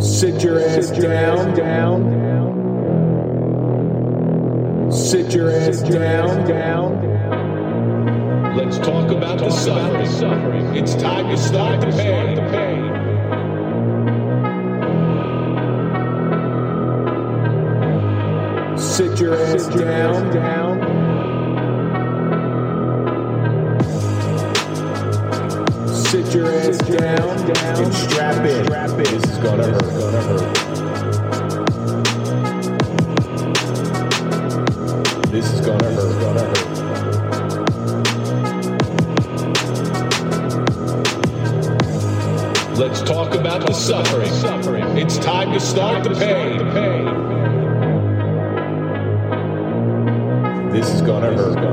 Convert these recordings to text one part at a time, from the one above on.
Sit your ass down, down. Sit your ass down, down. Let's talk about the suffering. It's time to start the pain. Sit your ass down, down. Sit your ass down, down. And strap in. This is gonna hurt. This is. Gonna hurt. Let's talk about the suffering. It's time to start the pain. This is gonna hurt.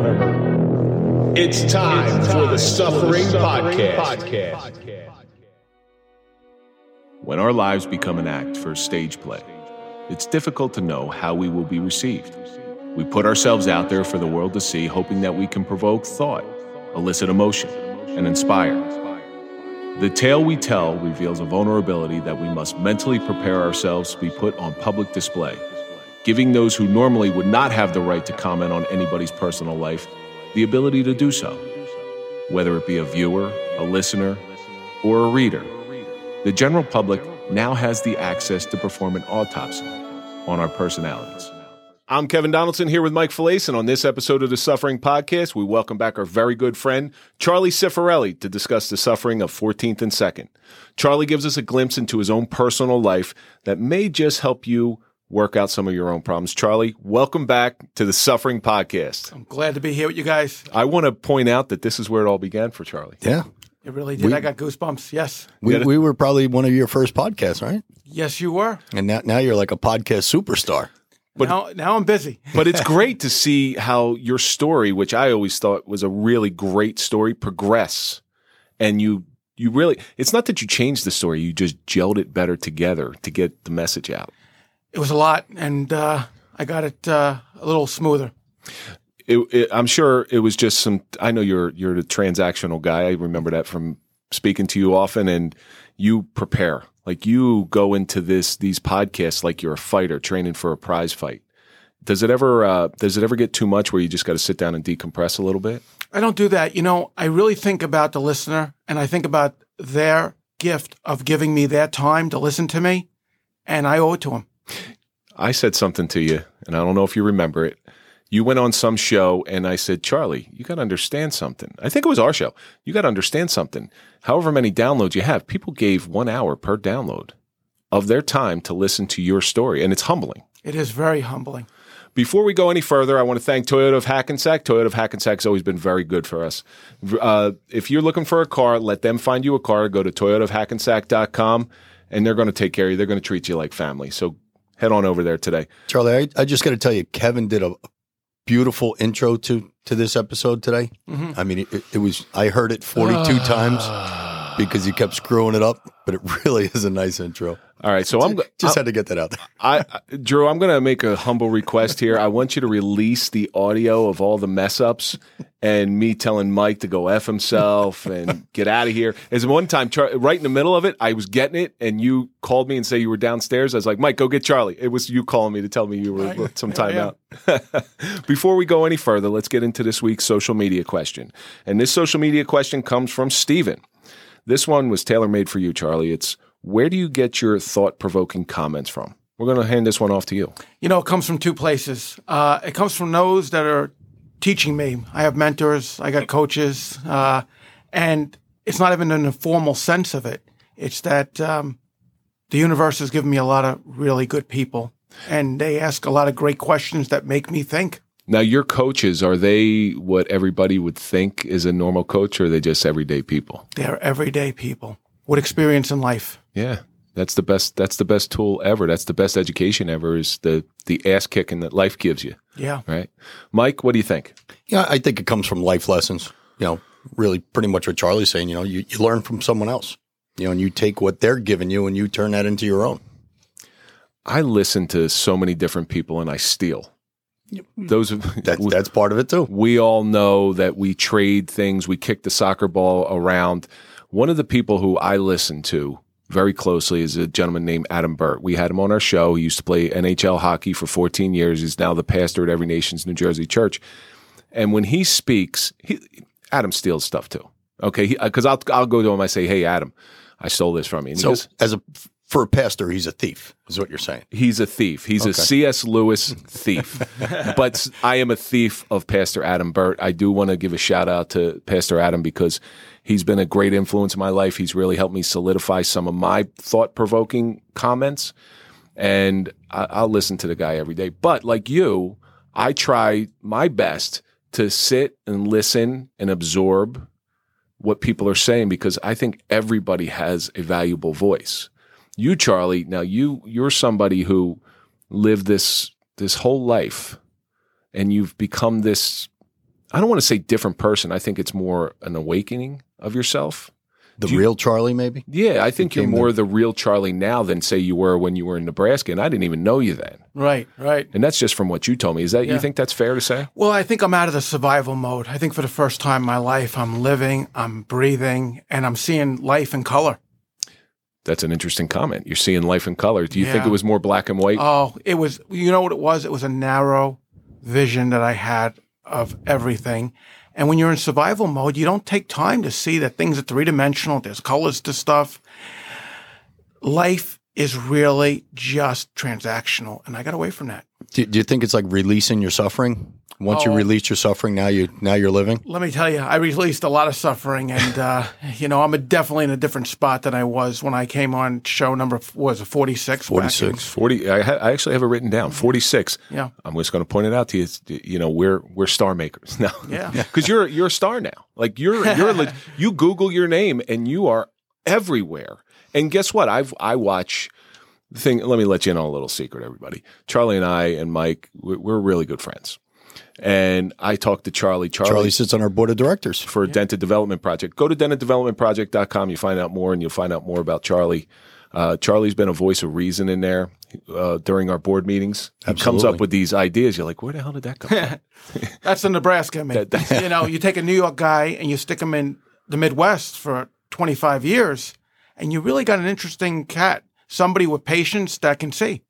Gonna hurt. It's time for the Suffering Podcast. When our lives become an act for a stage play, it's difficult to know how we will be received. We put ourselves out there for the world to see, hoping that we can provoke thought, elicit emotion, and inspire. The tale we tell reveals a vulnerability that we must mentally prepare ourselves to be put on public display, giving those who normally would not have the right to comment on anybody's personal life the ability to do so. Whether it be a viewer, a listener, or a reader, the general public now has the access to perform an autopsy on our personalities. I'm Kevin Donaldson here with Mike Failace, and on this episode of the Suffering Podcast, we welcome back our very good friend, Charlie Cifarelli, to discuss the suffering of 14th and 2nd. Charlie gives us a glimpse into his own personal life that may just help you work out some of your own problems. Charlie, welcome back to the Suffering Podcast. I'm glad to be here with you guys. I want to point out that this is where it all began for Charlie. Yeah. It really did. I got goosebumps. Yes. We, we were probably one of your first podcasts, right? Yes, you were. And now, now you're like a podcast superstar. But- now, now I'm busy. but it's great to see how your story, which I always thought was a really great story, progress. And you you really it's not that you changed the story, you just gelled it better together to get the message out. It was a lot, and uh, I got it uh, a little smoother. It, it, I'm sure it was just some I know you're you're the transactional guy. I remember that from speaking to you often and you prepare. Like you go into this these podcasts like you're a fighter training for a prize fight. Does it ever uh, does it ever get too much where you just got to sit down and decompress a little bit? I don't do that. You know, I really think about the listener, and I think about their gift of giving me their time to listen to me, and I owe it to them. I said something to you, and I don't know if you remember it. You went on some show, and I said, Charlie, you got to understand something. I think it was our show. You got to understand something. However many downloads you have, people gave one hour per download of their time to listen to your story, and it's humbling. It is very humbling. Before we go any further, I want to thank Toyota of Hackensack. Toyota of Hackensack has always been very good for us. Uh, if you're looking for a car, let them find you a car. Go to toyotaofhackensack.com, and they're going to take care of you. They're going to treat you like family. So head on over there today. Charlie, I, I just got to tell you, Kevin did a beautiful intro to to this episode today. Mm-hmm. I mean, it, it was I heard it 42 ah. times because you kept screwing it up, but it really is a nice intro. All right, so I'm Just I, had to get that out there. I, I- Drew. I'm going to make a humble request here. I want you to release the audio of all the mess ups and me telling Mike to go f himself and get out of here. As one time, Char- right in the middle of it, I was getting it, and you called me and say you were downstairs. I was like, Mike, go get Charlie. It was you calling me to tell me you were Right. some Here time out. Before we go any further, let's get into this week's social media question. And this social media question comes from Steven. This one was tailor made for you, Charlie. It's where do you get your thought provoking comments from? We're going to hand this one off to you. You know, it comes from two places. Uh, it comes from those that are teaching me. I have mentors, I got coaches, uh, and it's not even in a formal sense of it. It's that um, the universe has given me a lot of really good people, and they ask a lot of great questions that make me think. Now, your coaches, are they what everybody would think is a normal coach, or are they just everyday people? They're everyday people with experience in life. Yeah. That's the best that's the best tool ever. That's the best education ever is the the ass kicking that life gives you. Yeah. Right? Mike, what do you think? Yeah, I think it comes from life lessons. You know, really pretty much what Charlie's saying. You know, you, you learn from someone else. You know, and you take what they're giving you and you turn that into your own. I listen to so many different people and I steal. Mm. Those That's that's part of it too. we all know that we trade things, we kick the soccer ball around. One of the people who I listen to very closely is a gentleman named Adam Burt. We had him on our show. He used to play NHL hockey for 14 years. He's now the pastor at Every Nations New Jersey Church. And when he speaks, he, Adam steals stuff too. Okay, because uh, I'll I'll go to him. I say, "Hey, Adam, I stole this from you." And he So goes, as a for a pastor, he's a thief. Is what you're saying? He's a thief. He's a C.S. Lewis thief. but I am a thief of Pastor Adam Burt. I do want to give a shout out to Pastor Adam because he's been a great influence in my life. He's really helped me solidify some of my thought provoking comments. And I, I'll listen to the guy every day. But like you, I try my best to sit and listen and absorb what people are saying because I think everybody has a valuable voice you charlie now you you're somebody who lived this this whole life and you've become this i don't want to say different person i think it's more an awakening of yourself The you- real Charlie, maybe. yeah i think you're more the real charlie now than say you were when you were in nebraska and i didn't even know you then Right, right. and that's just from what you told me is that you think that's fair to say Well, I think I'm out of the survival mode. I think for the first time in my life, I'm living, I'm breathing, and I'm seeing life in color. That's an interesting comment you're seeing life in color do you think it was more black and white Oh, it was, you know what it was? It was a narrow vision that I had of everything. And when you're in survival mode, you don't take time to see that things are three dimensional, there's colors to stuff. Life is really just transactional. And I got away from that. Do, do you think it's like releasing your suffering? Once you Oh. release your suffering, now you now you're living. Let me tell you, I released a lot of suffering, and uh, you know, I'm a, definitely in a different spot than I was when I came on show number was it 46. back in- 46. 40 I, ha- I actually have it written down 46 Yeah. i'm just going to point it out to you it's, you know we're we're star makers now Yeah. because you're you're a star now like you're you're leg- you google your name and you are everywhere and guess what i've i watch the thing let me let you in on a little secret everybody charlie and i and mike we're, we're really good friends and i talked to charlie charlie, Charlie sits on our board of directors. for a Dented Development Project. Go to denteddevelopmentproject.com. You find out more and you'll find out more about Charlie. Uh, Charlie's been a voice of reason in there uh, during our board meetings. He comes up with these ideas. You're like, where the hell did that come from? That's the Nebraska in me. you know, you take a New York guy and you stick him in the Midwest for 25 years, and you really got an interesting cat. Somebody with patience that can see.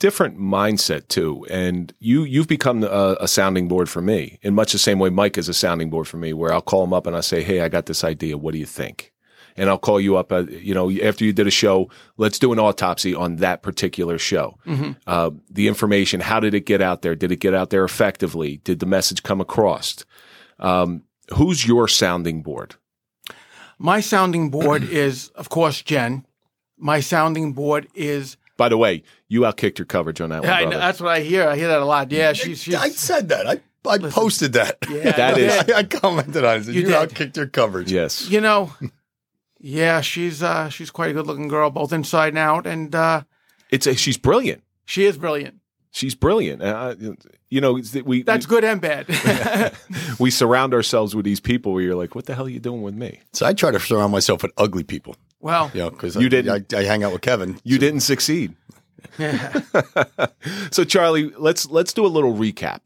Different mindset too, and you you've become a, a sounding board for me in much the same way Mike is a sounding board for me. Where I'll call him up and I say, hey, I got this idea. What do you think? And I'll call you up. Uh, you know, after you did a show, let's do an autopsy on that particular show. uh, the information. How did it get out there? Did it get out there effectively? Did the message come across? Um, who's your sounding board? My sounding board is, of course, Jen. My sounding board is. By the way, you outkicked your coverage on that one, I know, brother. that's what I hear. I hear that a lot. Yeah, she's. she's I said that. I I posted that. yeah, That you is- did. I, I commented on it. Said, You You, did. outkicked your coverage. yes. You know, yeah, she's uh, she's quite a good looking girl, both inside and out, and uh, It's a, she's brilliant. she is brilliant. She's brilliant. Uh, you know, it's that we That's good and bad. we, we surround ourselves with these people where you're like, what the hell are you doing with me? So I try to surround myself with ugly people. Well, You know, because You I, didn't. I, I hang out with Kevin. You didn't succeed. so Charlie, let's let's do a little recap.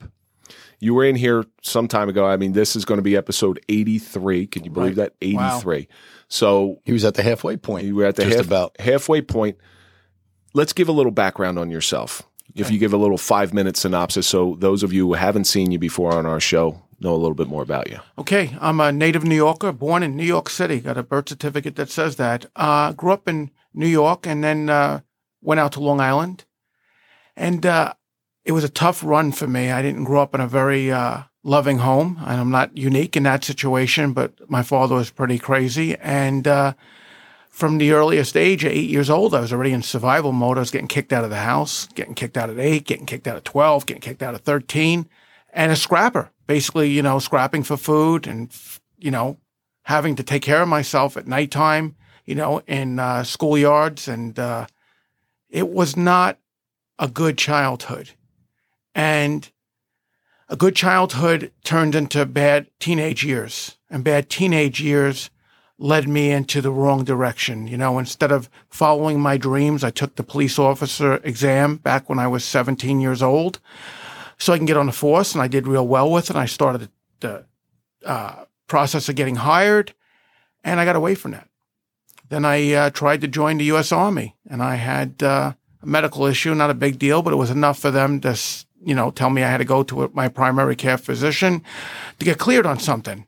You were in here some time ago. I mean, this is going to be episode 83. Can you believe that? 83. So He was at the halfway point. you were at the just half, about. halfway point. Let's give a little background on yourself. If you give a little five minute synopsis, so those of you who haven't seen you before on our show know a little bit more about you. Okay, I'm a native New Yorker, born in New York City. Got a birth certificate that says that. Uh, grew up in New York and then uh, went out to Long Island. And uh, it was a tough run for me. I didn't grow up in a very uh, loving home, and I'm not unique in that situation, but my father was pretty crazy. And uh, from the earliest age, eight years old, I was already in survival mode. I was getting kicked out of the house, getting kicked out at eight, getting kicked out at 12, getting kicked out at 13 and a scrapper, basically, you know, scrapping for food and, you know, having to take care of myself at nighttime, you know, in uh, schoolyards. And uh, it was not a good childhood. And a good childhood turned into bad teenage years. And bad teenage years led me into the wrong direction. You know, instead of following my dreams, I took the police officer exam back when I was 17 years old so I can get on the force, and I did real well with it. I started the uh, process of getting hired, and I got away from that. Then I uh, tried to join the U.S. Army, and I had uh, a medical issue, not a big deal, but it was enough for them to, you know, tell me I had to go to my primary care physician to get cleared on something.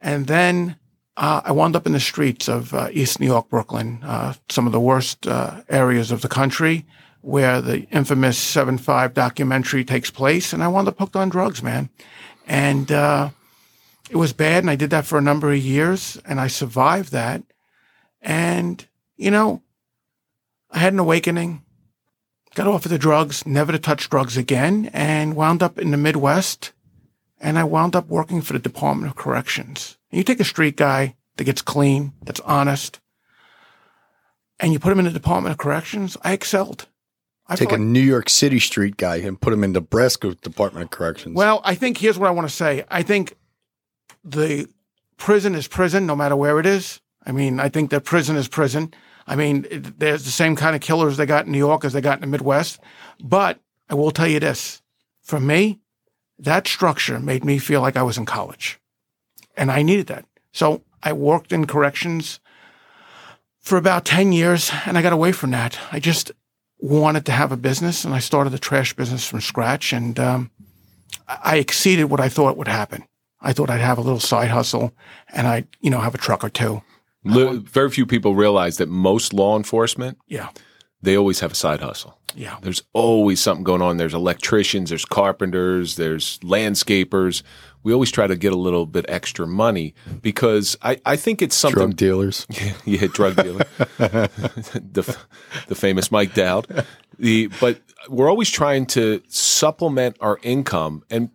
And then uh, I wound up in the streets of uh, East New York, Brooklyn, uh, some of the worst uh, areas of the country where the infamous 7-5 documentary takes place. And I wound up hooked on drugs, man. And uh, it was bad. And I did that for a number of years and I survived that. And, you know, I had an awakening, got off of the drugs, never to touch drugs again, and wound up in the Midwest. And I wound up working for the Department of Corrections. And you take a street guy that gets clean, that's honest, and you put him in the Department of Corrections, I excelled. I Take a like- New York City street guy and put him in the Nebraska Department of Corrections. Well, I think here's what I want to say. I think the prison is prison, no matter where it is. I mean, I think that prison is prison. I mean, it, there's the same kind of killers they got in New York as they got in the Midwest. But I will tell you this for me, that structure made me feel like I was in college. And I needed that. So I worked in corrections for about 10 years and I got away from that. I just wanted to have a business and I started the trash business from scratch. And, um, I exceeded what I thought would happen. I thought I'd have a little side hustle and I'd, you know, have a truck or two. Very few people realize that most law enforcement Yeah. they always have a side hustle. Yeah. There's always something going on. There's electricians, there's carpenters, there's landscapers. We always try to get a little bit extra money because I, I think it's something. drug dealers. you hit drug dealer, the the famous Mike Dowd. The but we're always trying to supplement our income, and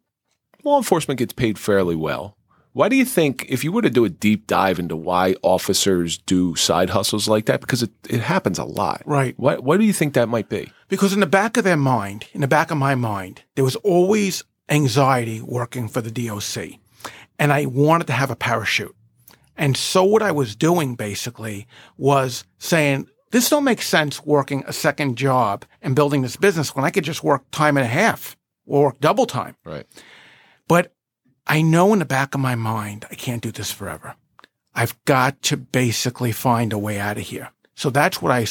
law enforcement gets paid fairly well. Why do you think, if you were to do a deep dive into why officers do side hustles like that, because it, it happens a lot, Right. Why, why do you think that might be? Because in the back of their mind, in the back of my mind, there was always anxiety working for the DOC. And I wanted to have a parachute. And so what I was doing basically was saying, this don't make sense working a second job and building this business when I could just work time and a half or work double time. Right. But I know in the back of my mind, I can't do this forever. I've got to basically find a way out of here. So that's what I,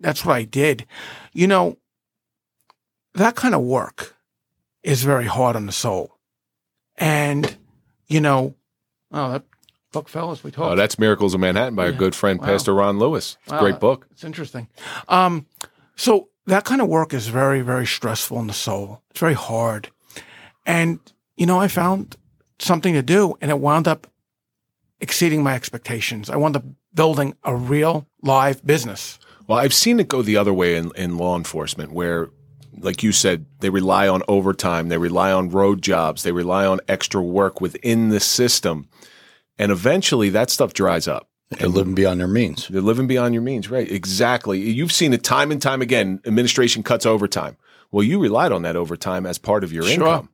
that's what I did. You know, that kind of work is very hard on the soul. And, you know, oh, that book, fell as we talked. Oh, that's Miracles of Manhattan by our good friend, Wow. Pastor Ron Lewis. It's a Wow. great book. It's interesting. Um, so that kind of work is very, very stressful on the soul. It's very hard. And, you know, I found something to do and it wound up exceeding my expectations. I wound up building a real live business. Well, I've seen it go the other way in, in law enforcement where, like you said, they rely on overtime, they rely on road jobs, they rely on extra work within the system. And eventually that stuff dries up. They're living beyond their means. They're living beyond your means, right? Exactly. You've seen it time and time again. Administration cuts overtime. Well, you relied on that overtime as part of your Sure. income.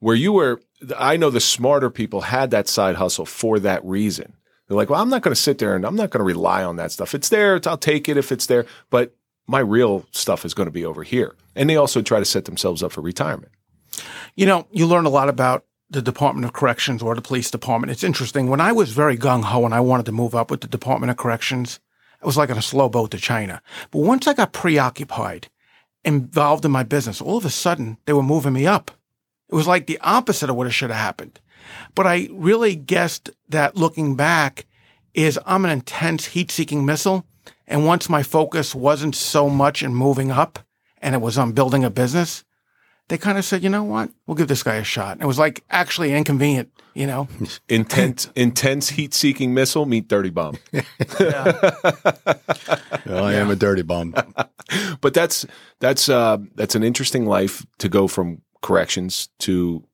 Where you were, I know the smarter people had that side hustle for that reason. They're like, well, I'm not going to sit there and I'm not going to rely on that stuff. It's there. It's, I'll take it if it's there. But my real stuff is going to be over here. And they also try to set themselves up for retirement. You know, you learn a lot about the Department of Corrections or the police department. It's interesting. When I was very gung ho and I wanted to move up with the Department of Corrections, I was like on a slow boat to China. But once I got preoccupied, involved in my business, all of a sudden they were moving me up. It was like the opposite of what should have happened. But I really guessed that looking back is I'm an intense heat seeking missile. And once my focus wasn't so much in moving up and it was on building a business, they kind of said, you know what? We'll give this guy a shot. And it was like actually inconvenient, you know? Intense, intense heat seeking missile meet dirty bomb. Well, I am a dirty bomb. but that's that's uh, that's an interesting life to go from corrections to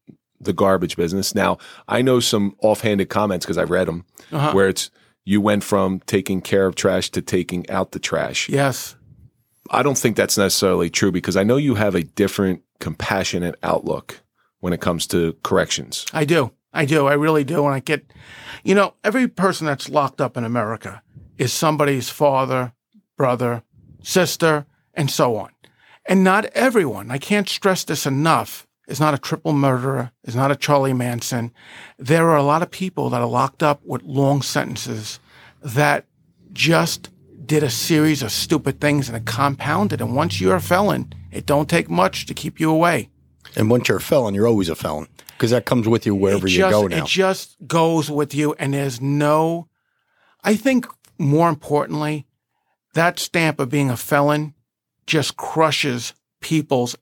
the garbage business. Now I know some offhanded comments because I've read them Uh-huh. where it's you went from taking care of trash to taking out the trash. Yes. I don't think that's necessarily true because I know you have a different compassionate outlook when it comes to corrections. I do. I do. I really do. And I get, you know, every person that's locked up in America is somebody's father, brother, sister, and so on. And not everyone, I can't stress this enough, is not a triple murderer, is not a Charlie Manson. There are a lot of people that are locked up with long sentences that just did a series of stupid things and it compounded. And once you're a felon, it don't take much to keep you away. And once you're a felon, you're always a felon because that comes with you wherever it you go now. It just goes with you, and there's no. I think more importantly, that stamp of being a felon just crushes people's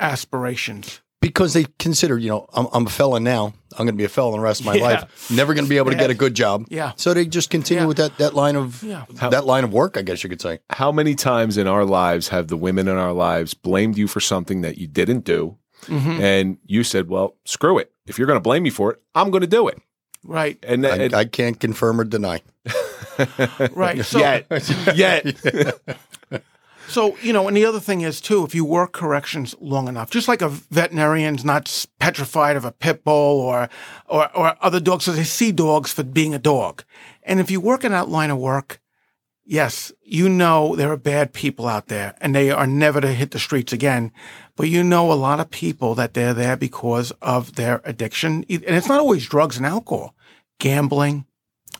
aspirations. Because they consider, you know, I'm, I'm a felon now. I'm going to be a felon the rest of my Yeah. life. Never going to be able to get a good job. Yeah. So they just continue Yeah. with that that line of Yeah. that line of work, I guess you could say. How many times in our lives have the women in our lives blamed you for something that you didn't do? Mm-hmm. And you said, well, screw it. If you're going to blame me for it, I'm going to do it. Right, And, I, and I can't confirm or deny. right. So, yet, yet, So, you know, and the other thing is too, if you work corrections long enough, just like a veterinarian's not petrified of a pit bull or, or, or other dogs, so they see dogs for being a dog. And if you work in that line of work, yes, you know there are bad people out there and they are never to hit the streets again. But you know a lot of people that they're there because of their addiction. And it's not always drugs and alcohol, gambling,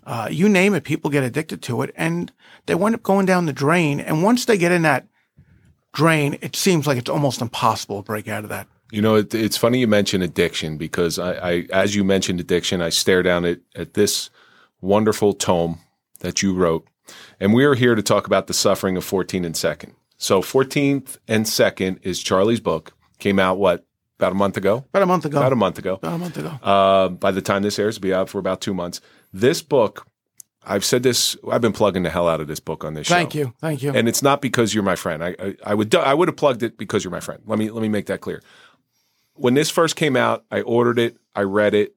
uh, you name it, people get addicted to it and they wind up going down the drain. And once they get in that drain, it seems like it's almost impossible to break out of that. You know, it, it's funny you mention addiction because I, I, as you mentioned addiction, I stare down at, at this wonderful tome that you wrote, and we are here to talk about the suffering of 14 and Second. So, 14th and Second is Charlie's book. Came out what about a month ago? About a month ago. About a month ago. About a month ago. Uh, by the time this airs, it'll be out for about two months. This book, I've said this. I've been plugging the hell out of this book on this show. Thank you. Thank you. And it's not because you're my friend. I, I, I would I would have plugged it because you're my friend. Let me let me make that clear. When this first came out, I ordered it. I read it.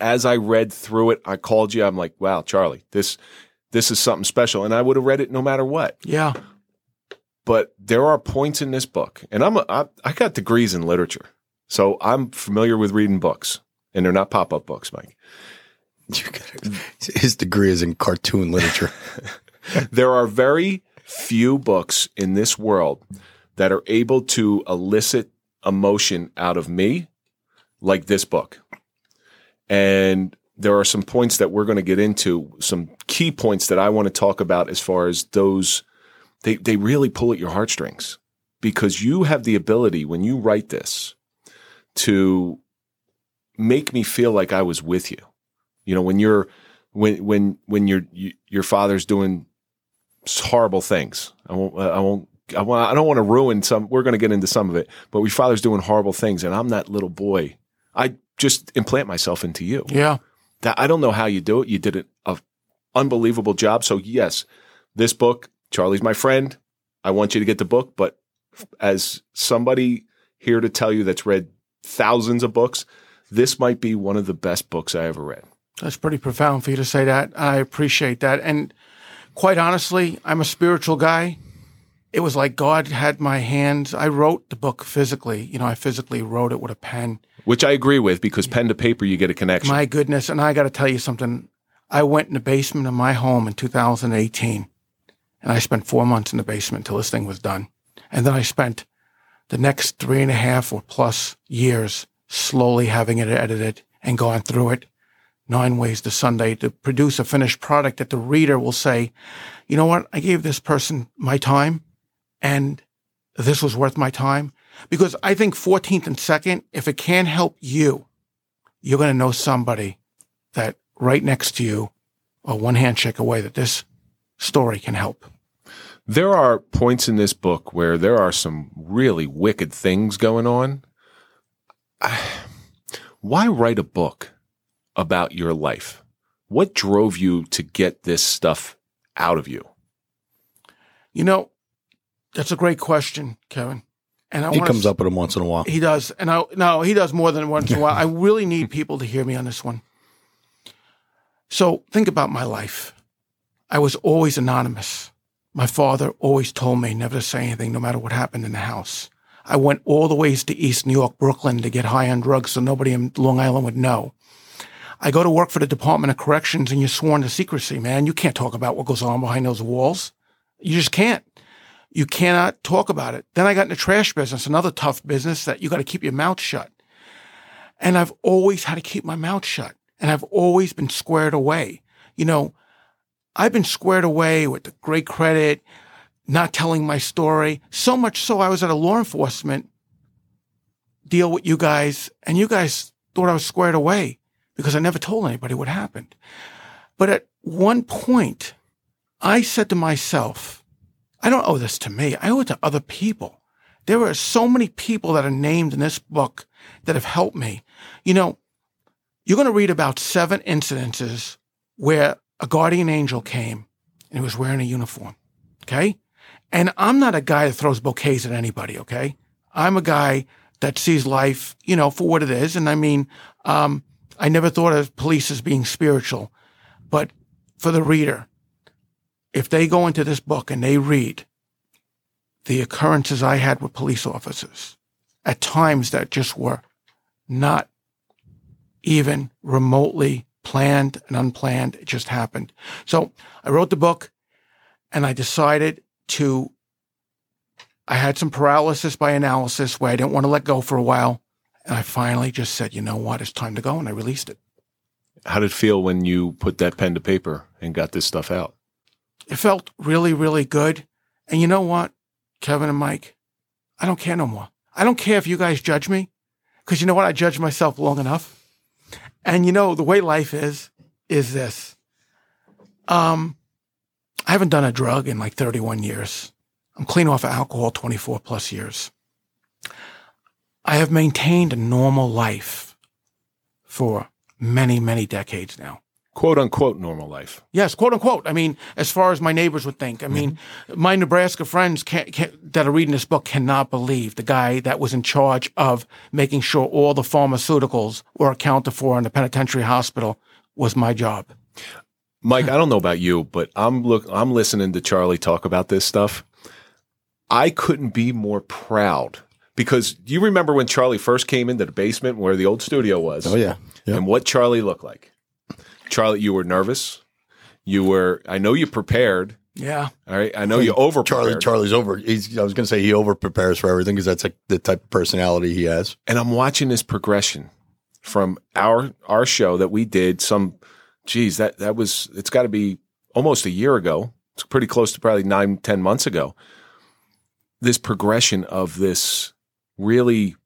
As I read through it, I called you. I'm like, "Wow, Charlie, this this is something special." And I would have read it no matter what. yeah. But there are points in this book, and I'm a, I, I got degrees in literature, so I'm familiar with reading books, and they're not pop up books, Mike. You gotta- His degree is in cartoon literature. there are very few books in this world that are able to elicit emotion out of me like this book. And there are some points that we're going to get into, some key points that I want to talk about as far as those they they really pull at your heartstrings because you have the ability when you write this to make me feel like I was with you. You know, when you're when when when your you, your father's doing horrible things. I won't. I won't. I, want, I don't want to ruin some. We're going to get into some of it, but your father's doing horrible things, and I'm that little boy. I just implant myself into you. Yeah. That I don't know how you do it. You did an a unbelievable job. So yes, this book, Charlie's my friend. I want you to get the book, but as somebody here to tell you that's read thousands of books, this might be one of the best books I ever read. That's pretty profound for you to say that. I appreciate that. And quite honestly, I'm a spiritual guy. It was like God had my hands. I wrote the book physically. You know, I physically wrote it with a pen. Which I agree with because pen to paper, you get a connection. My goodness. And I got to tell you something. I went in the basement of my home in 2018 and I spent four months in the basement until this thing was done. And then I spent the next three and a half or plus years slowly having it edited and gone through it nine ways to Sunday to produce a finished product that the reader will say, you know what? I gave this person my time and this was worth my time. Because I think 14th and second, if it can help you, you're going to know somebody that right next to you or one handshake away that this story can help. There are points in this book where there are some really wicked things going on. Why write a book about your life? What drove you to get this stuff out of you? You know, that's a great question, Kevin. And I He wanna comes s- up with him once in a while. He does. And I, no, he does more than once in a while. I really need people to hear me on this one. So think about my life. I was always anonymous. My father always told me never to say anything, no matter what happened in the house. I went all the ways to East New York, Brooklyn to get high on drugs so nobody in Long Island would know. I go to work for the Department of Corrections and you're sworn to secrecy, man. You can't talk about what goes on behind those walls. You just can't. You cannot talk about it. Then I got in the trash business, another tough business that you got to keep your mouth shut. And I've always had to keep my mouth shut. And I've always been squared away. You know, I've been squared away with the great credit, not telling my story. So much so I was at a law enforcement deal with you guys and you guys thought I was squared away because I never told anybody what happened. But at one point, I said to myself, I don't owe this to me. I owe it to other people. There are so many people that are named in this book that have helped me. You know, you're going to read about seven incidences where a guardian angel came and he was wearing a uniform. Okay. And I'm not a guy that throws bouquets at anybody. Okay. I'm a guy that sees life, you know, for what it is. And I mean, um, I never thought of police as being spiritual, but for the reader, if they go into this book and they read the occurrences I had with police officers at times that just were not even remotely planned and unplanned. It just happened. So I wrote the book and I decided to, I had some paralysis by analysis where I didn't want to let go for a while. And I finally just said, you know what? It's time to go. And I released it. How did it feel when you put that pen to paper and got this stuff out? It felt really, really good. And you know what, Kevin and Mike? I don't care no more. I don't care if you guys judge me because you know what? I judge myself long enough. And you know, the way life is, is this. Um, I haven't done a drug in like 31 years. I'm clean off of alcohol 24 plus years. I have maintained a normal life for many, many decades now. Quote unquote normal life. Yes, quote unquote. I mean, as far as my neighbors would think. I mean, mm-hmm. my Nebraska friends can't, can't, that are reading this book cannot believe the guy that was in charge of making sure all the pharmaceuticals were accounted for in the penitentiary hospital was my job. Mike, I don't know about you, but I'm look I'm listening to Charlie talk about this stuff. I couldn't be more proud because you remember when Charlie first came into the basement where the old studio was. Oh yeah. Yeah. And what Charlie looked like. Charlie, you were nervous. You were I know you prepared. Yeah. All right. I know you over Charlie Charlie's over. He's, I was going to say he over prepares for everything because that's like the type of personality he has. and I'm watching this progression from our our show that we did some geez, that that was it's got to be almost a year ago. It's pretty close to probably nine, ten months ago. This progression of this really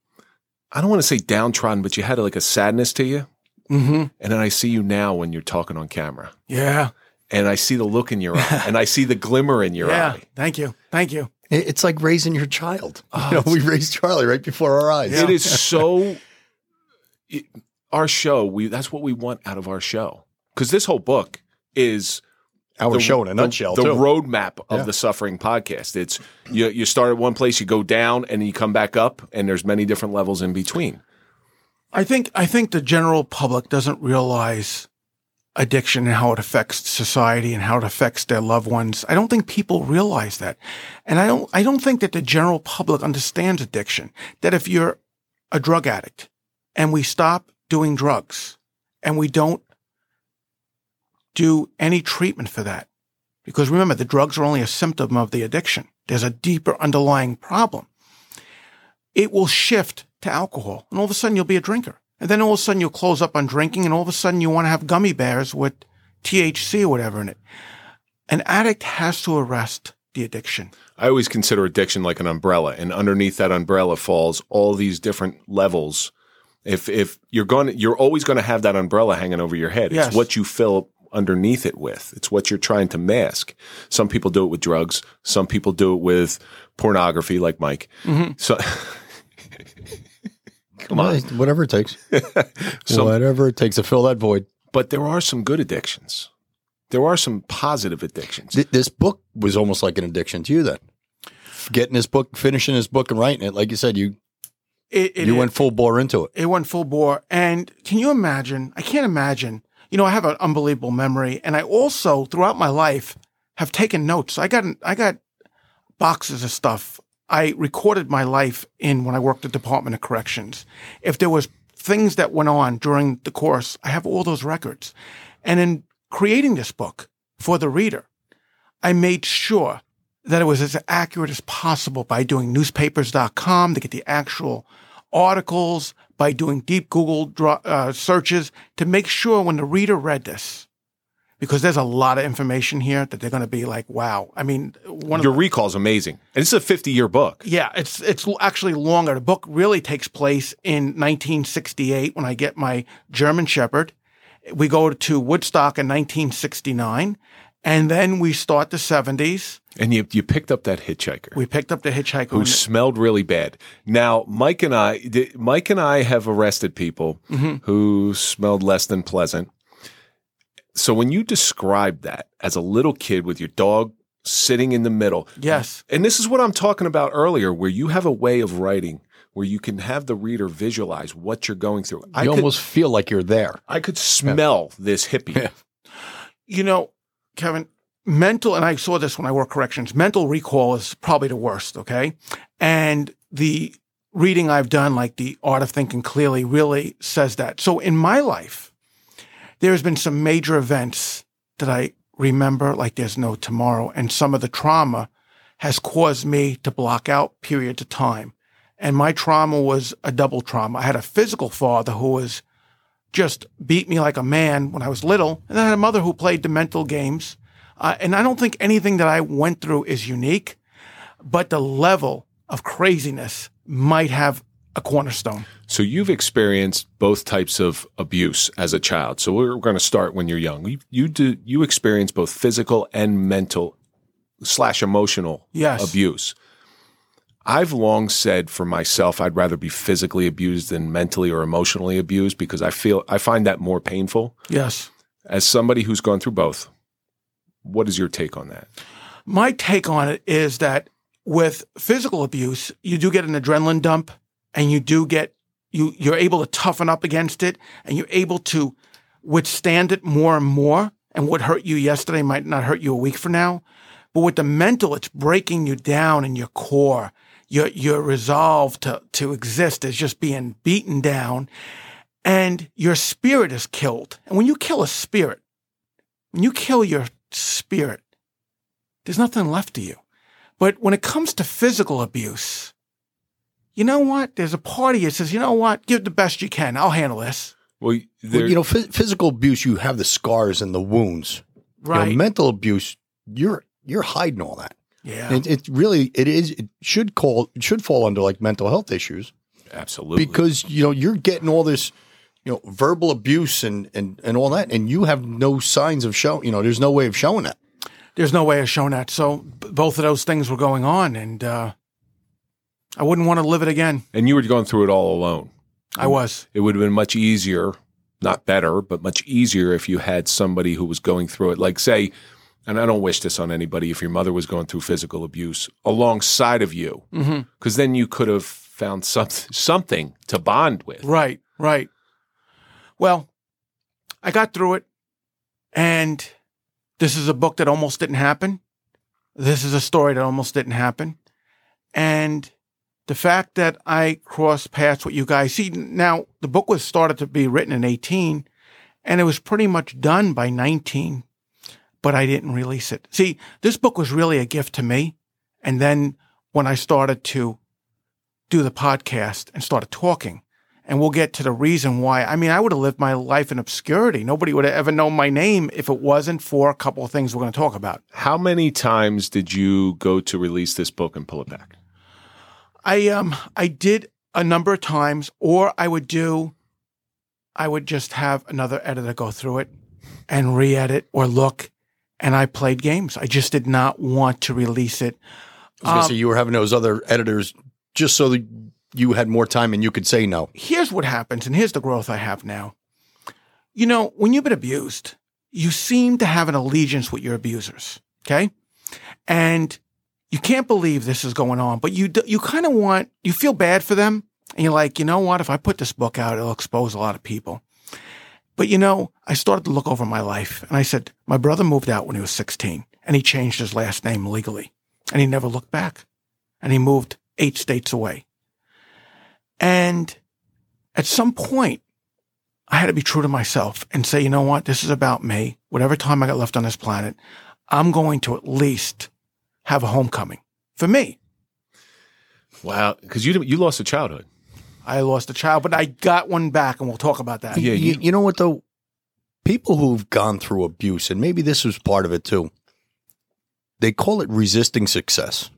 I don't want to say downtrodden, but you had like a sadness to you. Mm-hmm. And then I see you now when you're talking on camera. Yeah. And I see the look in your eye and I see the glimmer in your yeah. eye. Thank you. Thank you. It's like raising your child. you know, we raised Charlie right before our eyes. It is so. it- our show, we that's what we want out of our show because this whole book is Our the- show in a nutshell. The too. roadmap of Yeah. the suffering podcast. It's you. You start at one place, you go down, and then you come back up, and there's many different levels in between. I think I think the general public doesn't realize addiction and how it affects society and how it affects their loved ones. I don't think people realize that. And I don't I don't think that the general public understands addiction. That if you're a drug addict and we stop doing drugs and we don't do any treatment for that. Because remember, the drugs are only a symptom of the addiction. There's a deeper underlying problem. It will shift to alcohol and all of a sudden you'll be a drinker. And then all of a sudden you'll close up on drinking and all of a sudden you want to have gummy bears with THC or whatever in it. An addict has to arrest the addiction. I always consider addiction like an umbrella, and underneath that umbrella falls all these different levels. If if you're going, you're always going to have that umbrella hanging over your head. Yes. It's what you fill underneath it with. It's what you're trying to mask. Some people do it with drugs. Some people do it with pornography, like Mike. Mm-hmm. So, Come on. Whatever it takes. so Whatever it takes to fill that void. but there are some good addictions. There are some positive addictions. Th- This book was almost like an addiction to you then. Getting this book, finishing this book and writing it. Like you said, you It, it you went full bore into it. it went full bore. And can you imagine? I can't imagine. You know, I have an unbelievable memory, and I also throughout my life have taken notes. I got I got boxes of stuff. I recorded my life in when I worked at Department of Corrections. If there was things that went on during the course, I have all those records. And in creating this book for the reader, I made sure that it was as accurate as possible by doing newspapers.com to get the actual articles, by doing deep Google uh, searches to make sure when the reader read this, because there's a lot of information here that they're going to be like, wow. I mean, one Your of the, recall is amazing. And this is a 50 year book. yeah, it's it's actually longer. The book really takes place in 1968 when I get my German Shepherd. We go to Woodstock in 1969, and then we start the 70s. And you, you picked up that hitchhiker. We picked up the Hitchhiker. who smelled really bad. Now, Mike and I, Mike and I have arrested people mm-hmm. who smelled less than pleasant. So when you described that as a little kid with your dog sitting in the middle, yes, and this is what I'm talking about earlier, where you have a way of writing where you can have the reader visualize what you're going through. I you could, almost feel like you're there. I could smell this hippie. you know, Kevin, mental, and I saw this when I worked corrections, mental recall is probably the worst, okay? And the reading I've done, like The Art of Thinking Clearly, really says that. So in my life, there's been some major events that I remember like there's no tomorrow, and some of the trauma has caused me to block out periods of time. And my trauma was a double trauma. I had a physical father who was just beat me like a man when I was little. And I had a mother who played the mental games. Uh, and I don't think anything that I went through is unique, but the level of craziness might have a cornerstone. So you've experienced both types of abuse as a child. So we're going to start when you're young. You, you do you experience both physical and mental slash emotional Yes. abuse. I've long said for myself, I'd rather be physically abused than mentally or emotionally abused because I feel I find that more painful. Yes. As somebody who's gone through both, what is your take on that? My take on it is that with physical abuse, you do get an adrenaline dump and you do get, you, you're able to toughen up against it and you're able to withstand it more and more. And what hurt you yesterday might not hurt you a week from now. But with the mental, it's breaking you down in your core. Your, your resolve to, to exist is just being beaten down and your spirit is killed. And when you kill a spirit, when you kill your spirit, there's nothing left of you. But when it comes to physical abuse, you know what? There's a party that says, you know what? Give the best you can. I'll handle this. Well, Well, you know, phys- physical abuse, you have the scars and the wounds. You know, Right. mental abuse, you're you're hiding all that. Yeah. It, it really it is it should call it should fall under like mental health issues absolutely. because you know you're getting all this you know verbal abuse and and and all that and you have no signs of show you know there's no way of showing that. There's no way of showing that. So b- both of those things were going on, and uh, I wouldn't want to live it again. and you were going through it all alone. I was. it would have been much easier, not better, but much easier if you had somebody who was going through it. Like, say, and I don't wish this on anybody, if your mother was going through physical abuse alongside of you, mm-hmm. because then you could have found some, something to bond with. Right, right. Well, I got through it, and this is a book that almost didn't happen. This is a story that almost didn't happen. And the fact that I crossed paths with you guys, see, now the book was started to be written in 18, and it was pretty much done by 19, but I didn't release it. See, this book was really a gift to me. And then when I started to do the podcast and started talking, and we'll get to the reason why. I mean, I would have lived my life in obscurity. Nobody would have ever known my name if it wasn't for a couple of things we're going to talk about. How many times did you go to release this book and pull it back? I um I did a number of times, or I would do, I would just have another editor go through it and re-edit or look, and I played games. I just did not want to release it. I was gonna say um, you were having those other editors just so that you had more time and you could say no. here's what happens, and here's the growth I have now. You know, when you've been abused, you seem to have an allegiance with your abusers, okay? And you can't believe this is going on, but you you kind of want you feel bad for them, and you're like, you know what? If I put this book out, it'll expose a lot of people. But you know, I started to look over my life, and I said, my brother moved out when he was 16, and he changed his last name legally, and he never looked back, and he moved eight states away. And at some point, I had to be true to myself and say, you know what? This is about me. Whatever time I got left on this planet, I'm going to at least have a homecoming for me. Wow, because you you lost a childhood. I lost a child, but I got one back, and we'll talk about that. Yeah, you, you- you know what though? people who've gone through abuse, and maybe this was part of it too, they call it resisting success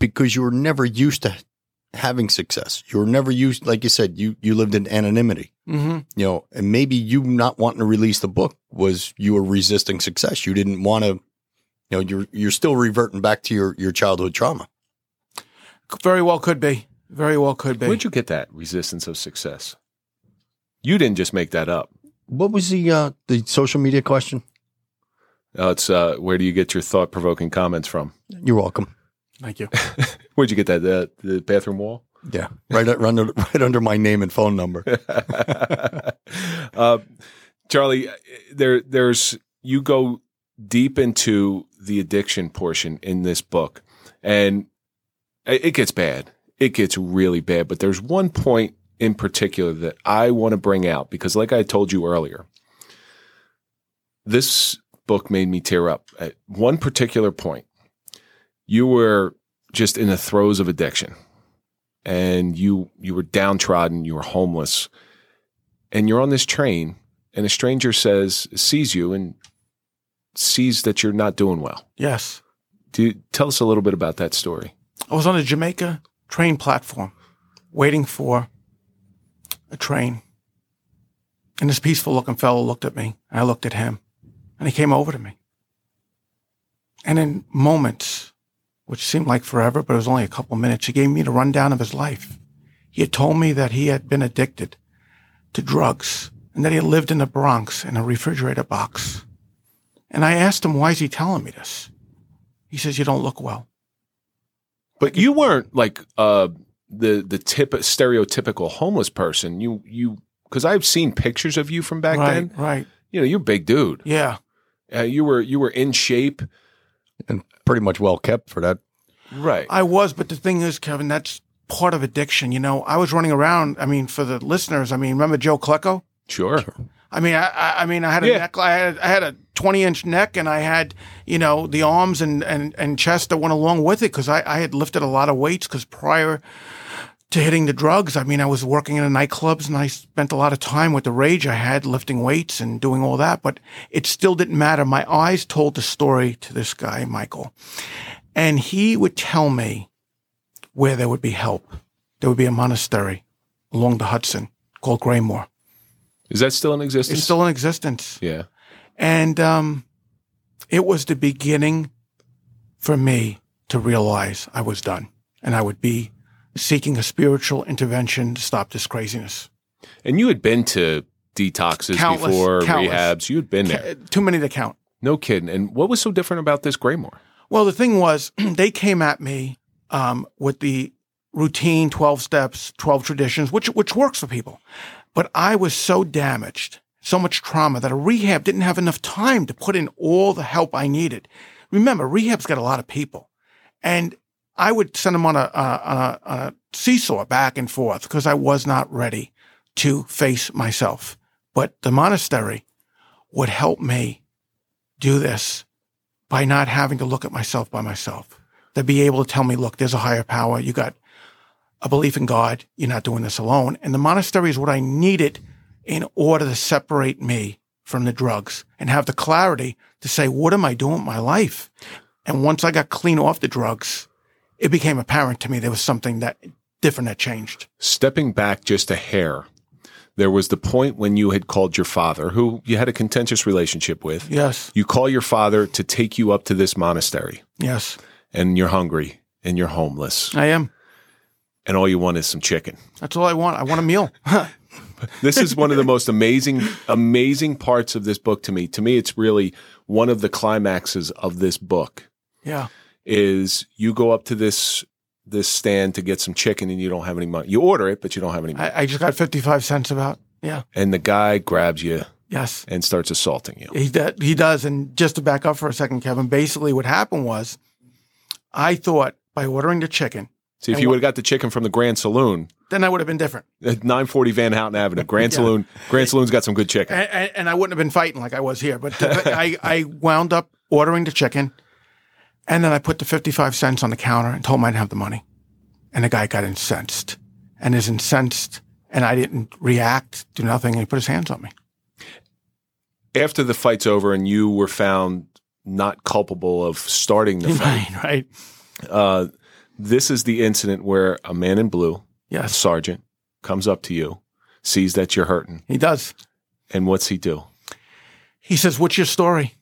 because you were never used to having success. You were never used, like you said, you you lived in anonymity. Mm-hmm. You know, and maybe you not wanting to release the book was you were resisting success. You didn't want to. You know, you're you're still reverting back to your your childhood trauma. Very well could be. Very well could be. Where'd you get that resistance of success? You didn't just make that up. What was the uh, the social media question? Uh, it's uh, where do you get your thought provoking comments from? You're welcome. Thank you. Where'd you get that? The, the bathroom wall? Yeah, right, right under right under my name and phone number. uh, Charlie, there, there's you go deep into the addiction portion in this book, and it it gets bad. It gets really bad. But there's one point in particular that I want to bring out because, like I told you earlier, this book made me tear up at one particular point. You were just in the throes of addiction and you you were downtrodden, you were homeless, and you're on this train, and a stranger says sees you and sees that you're not doing well. Yes. Do you, tell us a little bit about that story. I was on a Jamaica train platform waiting for a train. And this peaceful looking fellow looked at me, and I looked at him, and he came over to me. And in moments, which seemed like forever, but it was only a couple of minutes, he gave me the rundown of his life. He had told me that he had been addicted to drugs and that he had lived in the Bronx in a refrigerator box. And I asked him, why is he telling me this? He says, you don't look well. But you weren't like uh, the the tip stereotypical homeless person. You you because I've seen pictures of you from back right, then. right. You know, you're a big dude. Yeah. Uh, you were you were in shape. and pretty much well kept for that. Right. I was, but the thing is, Kevin, that's part of addiction. You know, I was running around. I mean, for the listeners, I mean, remember Joe Klecko? sure. I mean, I, I, mean, I had a Yeah. neck, I had, I had a 20 inch neck and I had, you know, the arms and, and, and chest that went along with it because I, I had lifted a lot of weights because prior to hitting the drugs, I mean, I was working in the nightclubs and I spent a lot of time with the rage I had lifting weights and doing all that, but it still didn't matter. My eyes told the story to this guy, Michael, and he would tell me where there would be help. There would be a monastery along the Hudson called Graymoor. Is that still in existence? It's still in existence. yeah. And um, it was the beginning for me to realize I was done and I would be seeking a spiritual intervention to stop this craziness. And you had been to detoxes Countless, before, countless. rehabs. You had been there. Too many to count. No kidding. And what was so different about this Graymoor? Well, the thing was, they came at me um, with the routine 12 steps, 12 traditions, which, which works for people. But I was so damaged, so much trauma that a rehab didn't have enough time to put in all the help I needed. Remember, rehab's got a lot of people. And I would send them on a, on a, on a, seesaw back and forth because I was not ready to face myself. But the monastery would help me do this by not having to look at myself by myself. To be able to tell me, look, there's a higher power. You got a belief in God. You're not doing this alone. And the monastery is what I needed in order to separate me from the drugs and have the clarity to say, what am I doing with my life? And once I got clean off the drugs, it became apparent to me there was something that different that changed. Stepping back just a hair, there was the point when you had called your father, who you had a contentious relationship with. Yes. You call your father to take you up to this monastery, Yes. and you're hungry and you're homeless, I am. And all you want is some chicken. That's all I want. I want a meal. This is one of the most amazing, amazing parts of this book to me. To me, it's really one of the climaxes of this book. yeah. Is you go up to this this stand to get some chicken and you don't have any money. You order it, but you don't have any money. I, I just got 55 cents about. Yeah. and the guy grabs you Yes. and starts assaulting you. He does, he does. And just to back up for a second, Kevin, basically what happened was I thought by ordering the chicken, See, if And you would have got the chicken from the Grande Saloon then I would have been different. at 940 Van Houten Avenue, Grande Yeah. Saloon, Grande Saloon's got some good chicken. And, and, I wouldn't have been fighting like I was here. But I, I wound up ordering the chicken and then I put the 55 cents on the counter and told him I didn't have the money. And the guy got incensed and is incensed. And I didn't react, do nothing. And he put his hands on me. after the fight's over and you were found not culpable of starting the fight, Right, right. uh, this is the incident where a man in blue, a Yes, sergeant, comes up to you, sees that you're hurting, he does. and what's he do? He says, What's your story?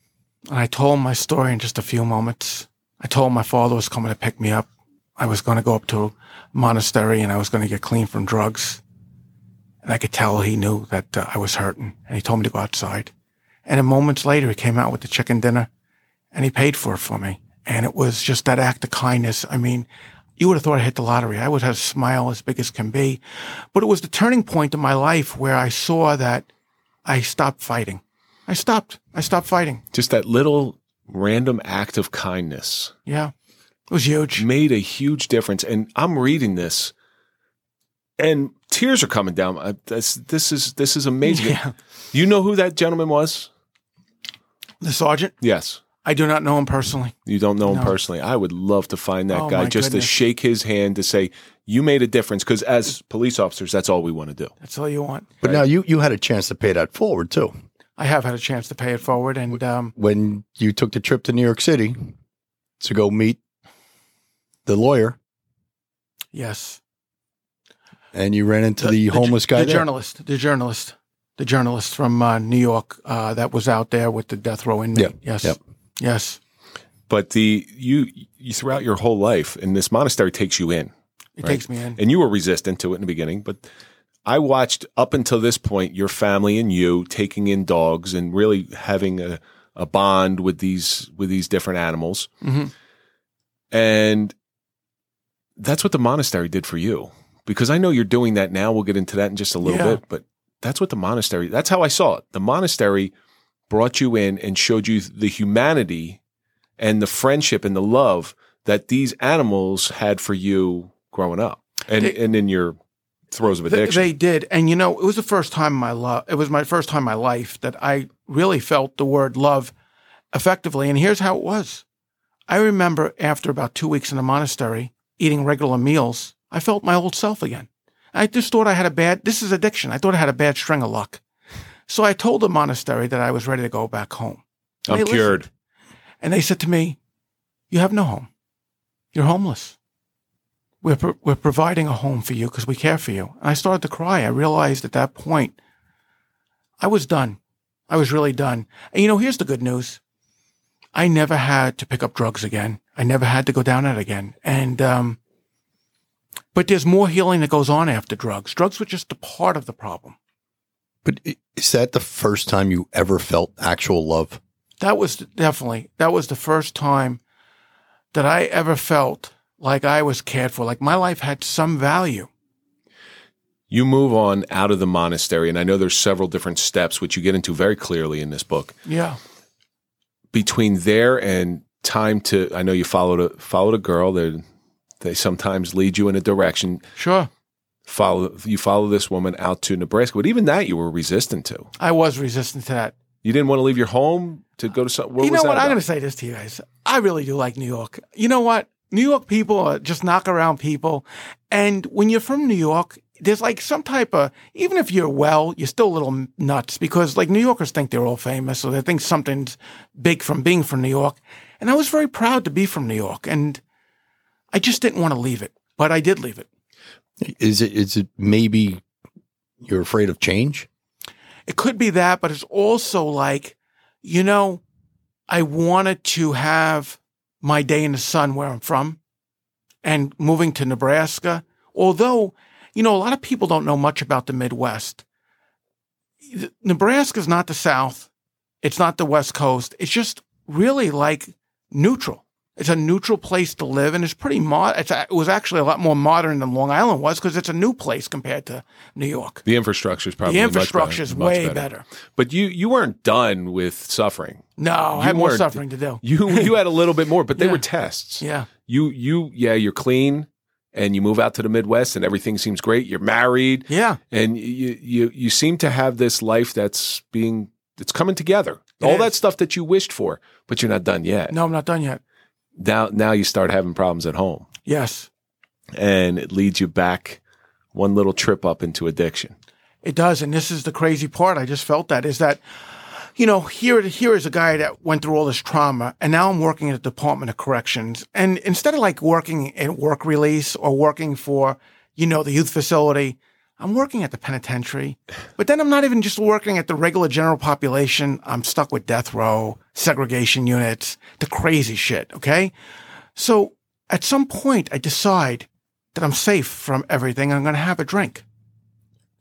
And I told him my story in just a few moments. I told him my father was coming to pick me up. I was going to go up to a monastery and I was going to get clean from drugs. And I could tell he knew that uh, I was hurting and he told me to go outside. And then moments later, he came out with the chicken dinner and he paid for it for me. And it was just that act of kindness. I mean, you would have thought I hit the lottery. I would have a smile as big as can be. But it was the turning point in my life where I saw that I stopped fighting. I stopped. I stopped fighting. Just that little random act of kindness Yeah. It was huge. made a huge difference. And I'm reading this, and tears are coming down. I, this, this is this is amazing. Yeah. You know who that gentleman was? The sergeant, Yes. I do not know him personally. You don't know him No. personally. I would love to find that Oh, guy just goodness. to shake his hand to say you made a difference. Because as police officers, that's all we want to do. That's all you want. But now you you had a chance to pay that forward too I have had a chance to pay it forward, and um, when you took the trip to New York City to go meet the lawyer, yes, and you ran into the, homeless guy the there. journalist, the journalist, the journalist from uh, New York uh, that was out there with the death row inmate. Yep, Yes, yep. Yes, But the you you throughout your whole life, and this monastery takes you in. it Right. takes me in. and you were resistant to it in the beginning, but I watched up until this point your family and you taking in dogs and really having a, a bond with these with these different animals, Mhm. and that's what the monastery did for you. Because I know you're doing that now. We'll get into that in just a little Yeah. bit, but that's what the monastery. That's how I saw it. The monastery brought you in and showed you the humanity and the friendship and the love that these animals had for you growing up and They- and in your throes of They, addiction. they did, and you know, it was the first time in my love. It was my first time in my life that I really felt the word love effectively. And here's how it was: I remember after about two weeks in the monastery, eating regular meals, I felt my old self again. I just thought I had a bad. This is addiction. I thought I had a bad string of luck. So I told the monastery that I was ready to go back home. I'm cured. listened. And they said to me, "You have no home. You're homeless. We're pro- we're providing a home for you because we care for you." And I started to cry. I realized at that point, I was done. I was really done. And you know, here's the good news: I never had to pick up drugs again. I never had to go down that again. And um, but there's more healing that goes on after drugs. Drugs were just a part of the problem. But is that the first time you ever felt actual love? That was definitely that was the first time that I ever felt like I was cared for, like my life had some value. You move on out of the monastery, and I know there's several different steps which you get into very clearly in this book. Yeah, Between there and time to, I know you followed a followed a girl. They they sometimes lead you in a direction. sure. Follow you follow this woman out to Nebraska, but even that you were resistant to. I was resistant to that. You didn't want to leave your home to go to some. You know what? I'm going to say this to you guys. I really do like New York. You know what? New York people are just knock around people. And when you're from New York, there's like some type of, even if you're well, you're still a little nuts because like New Yorkers think they're all famous. So they think something's big from being from New York. And I was very proud to be from New York. And I just didn't want to leave it, but I did leave it. Is it is it maybe you're afraid of change? It could be that, but it's also like, you know, I wanted to have my day in the sun where I'm from and moving to Nebraska. Although, you know, a lot of people don't know much about the Midwest. Nebraska's not the South. It's not the West Coast. It's just really like neutral. It's a neutral place to live, and it's pretty mod. It's it was actually a lot more modern than Long Island was because it's a new place compared to New York. The infrastructure is probably The infrastructure is way better. But you you weren't done with suffering. No, I had more suffering to do. You you had a little bit more, but they Yeah. were tests. Yeah. You you yeah, you're clean and you move out to the Midwest and everything seems great. You're married Yeah. and you you you seem to have this life that's being it's coming together. It All is. that stuff that you wished for, but you're not done yet. No, I'm not done yet. Now now you start having problems at home Yes, and it leads you back one little trip up into addiction. it does. And this is the crazy part. I just felt that is that you know, here, here is a guy that went through all this trauma and now I'm working at the Department of Corrections. And instead of like working at work release or working for, you know, the youth facility, I'm working at the penitentiary. But then I'm not even just working at the regular general population. I'm stuck with death row, segregation units, the crazy shit. Okay. So at some point I decide that I'm safe from everything. I'm going to have a drink.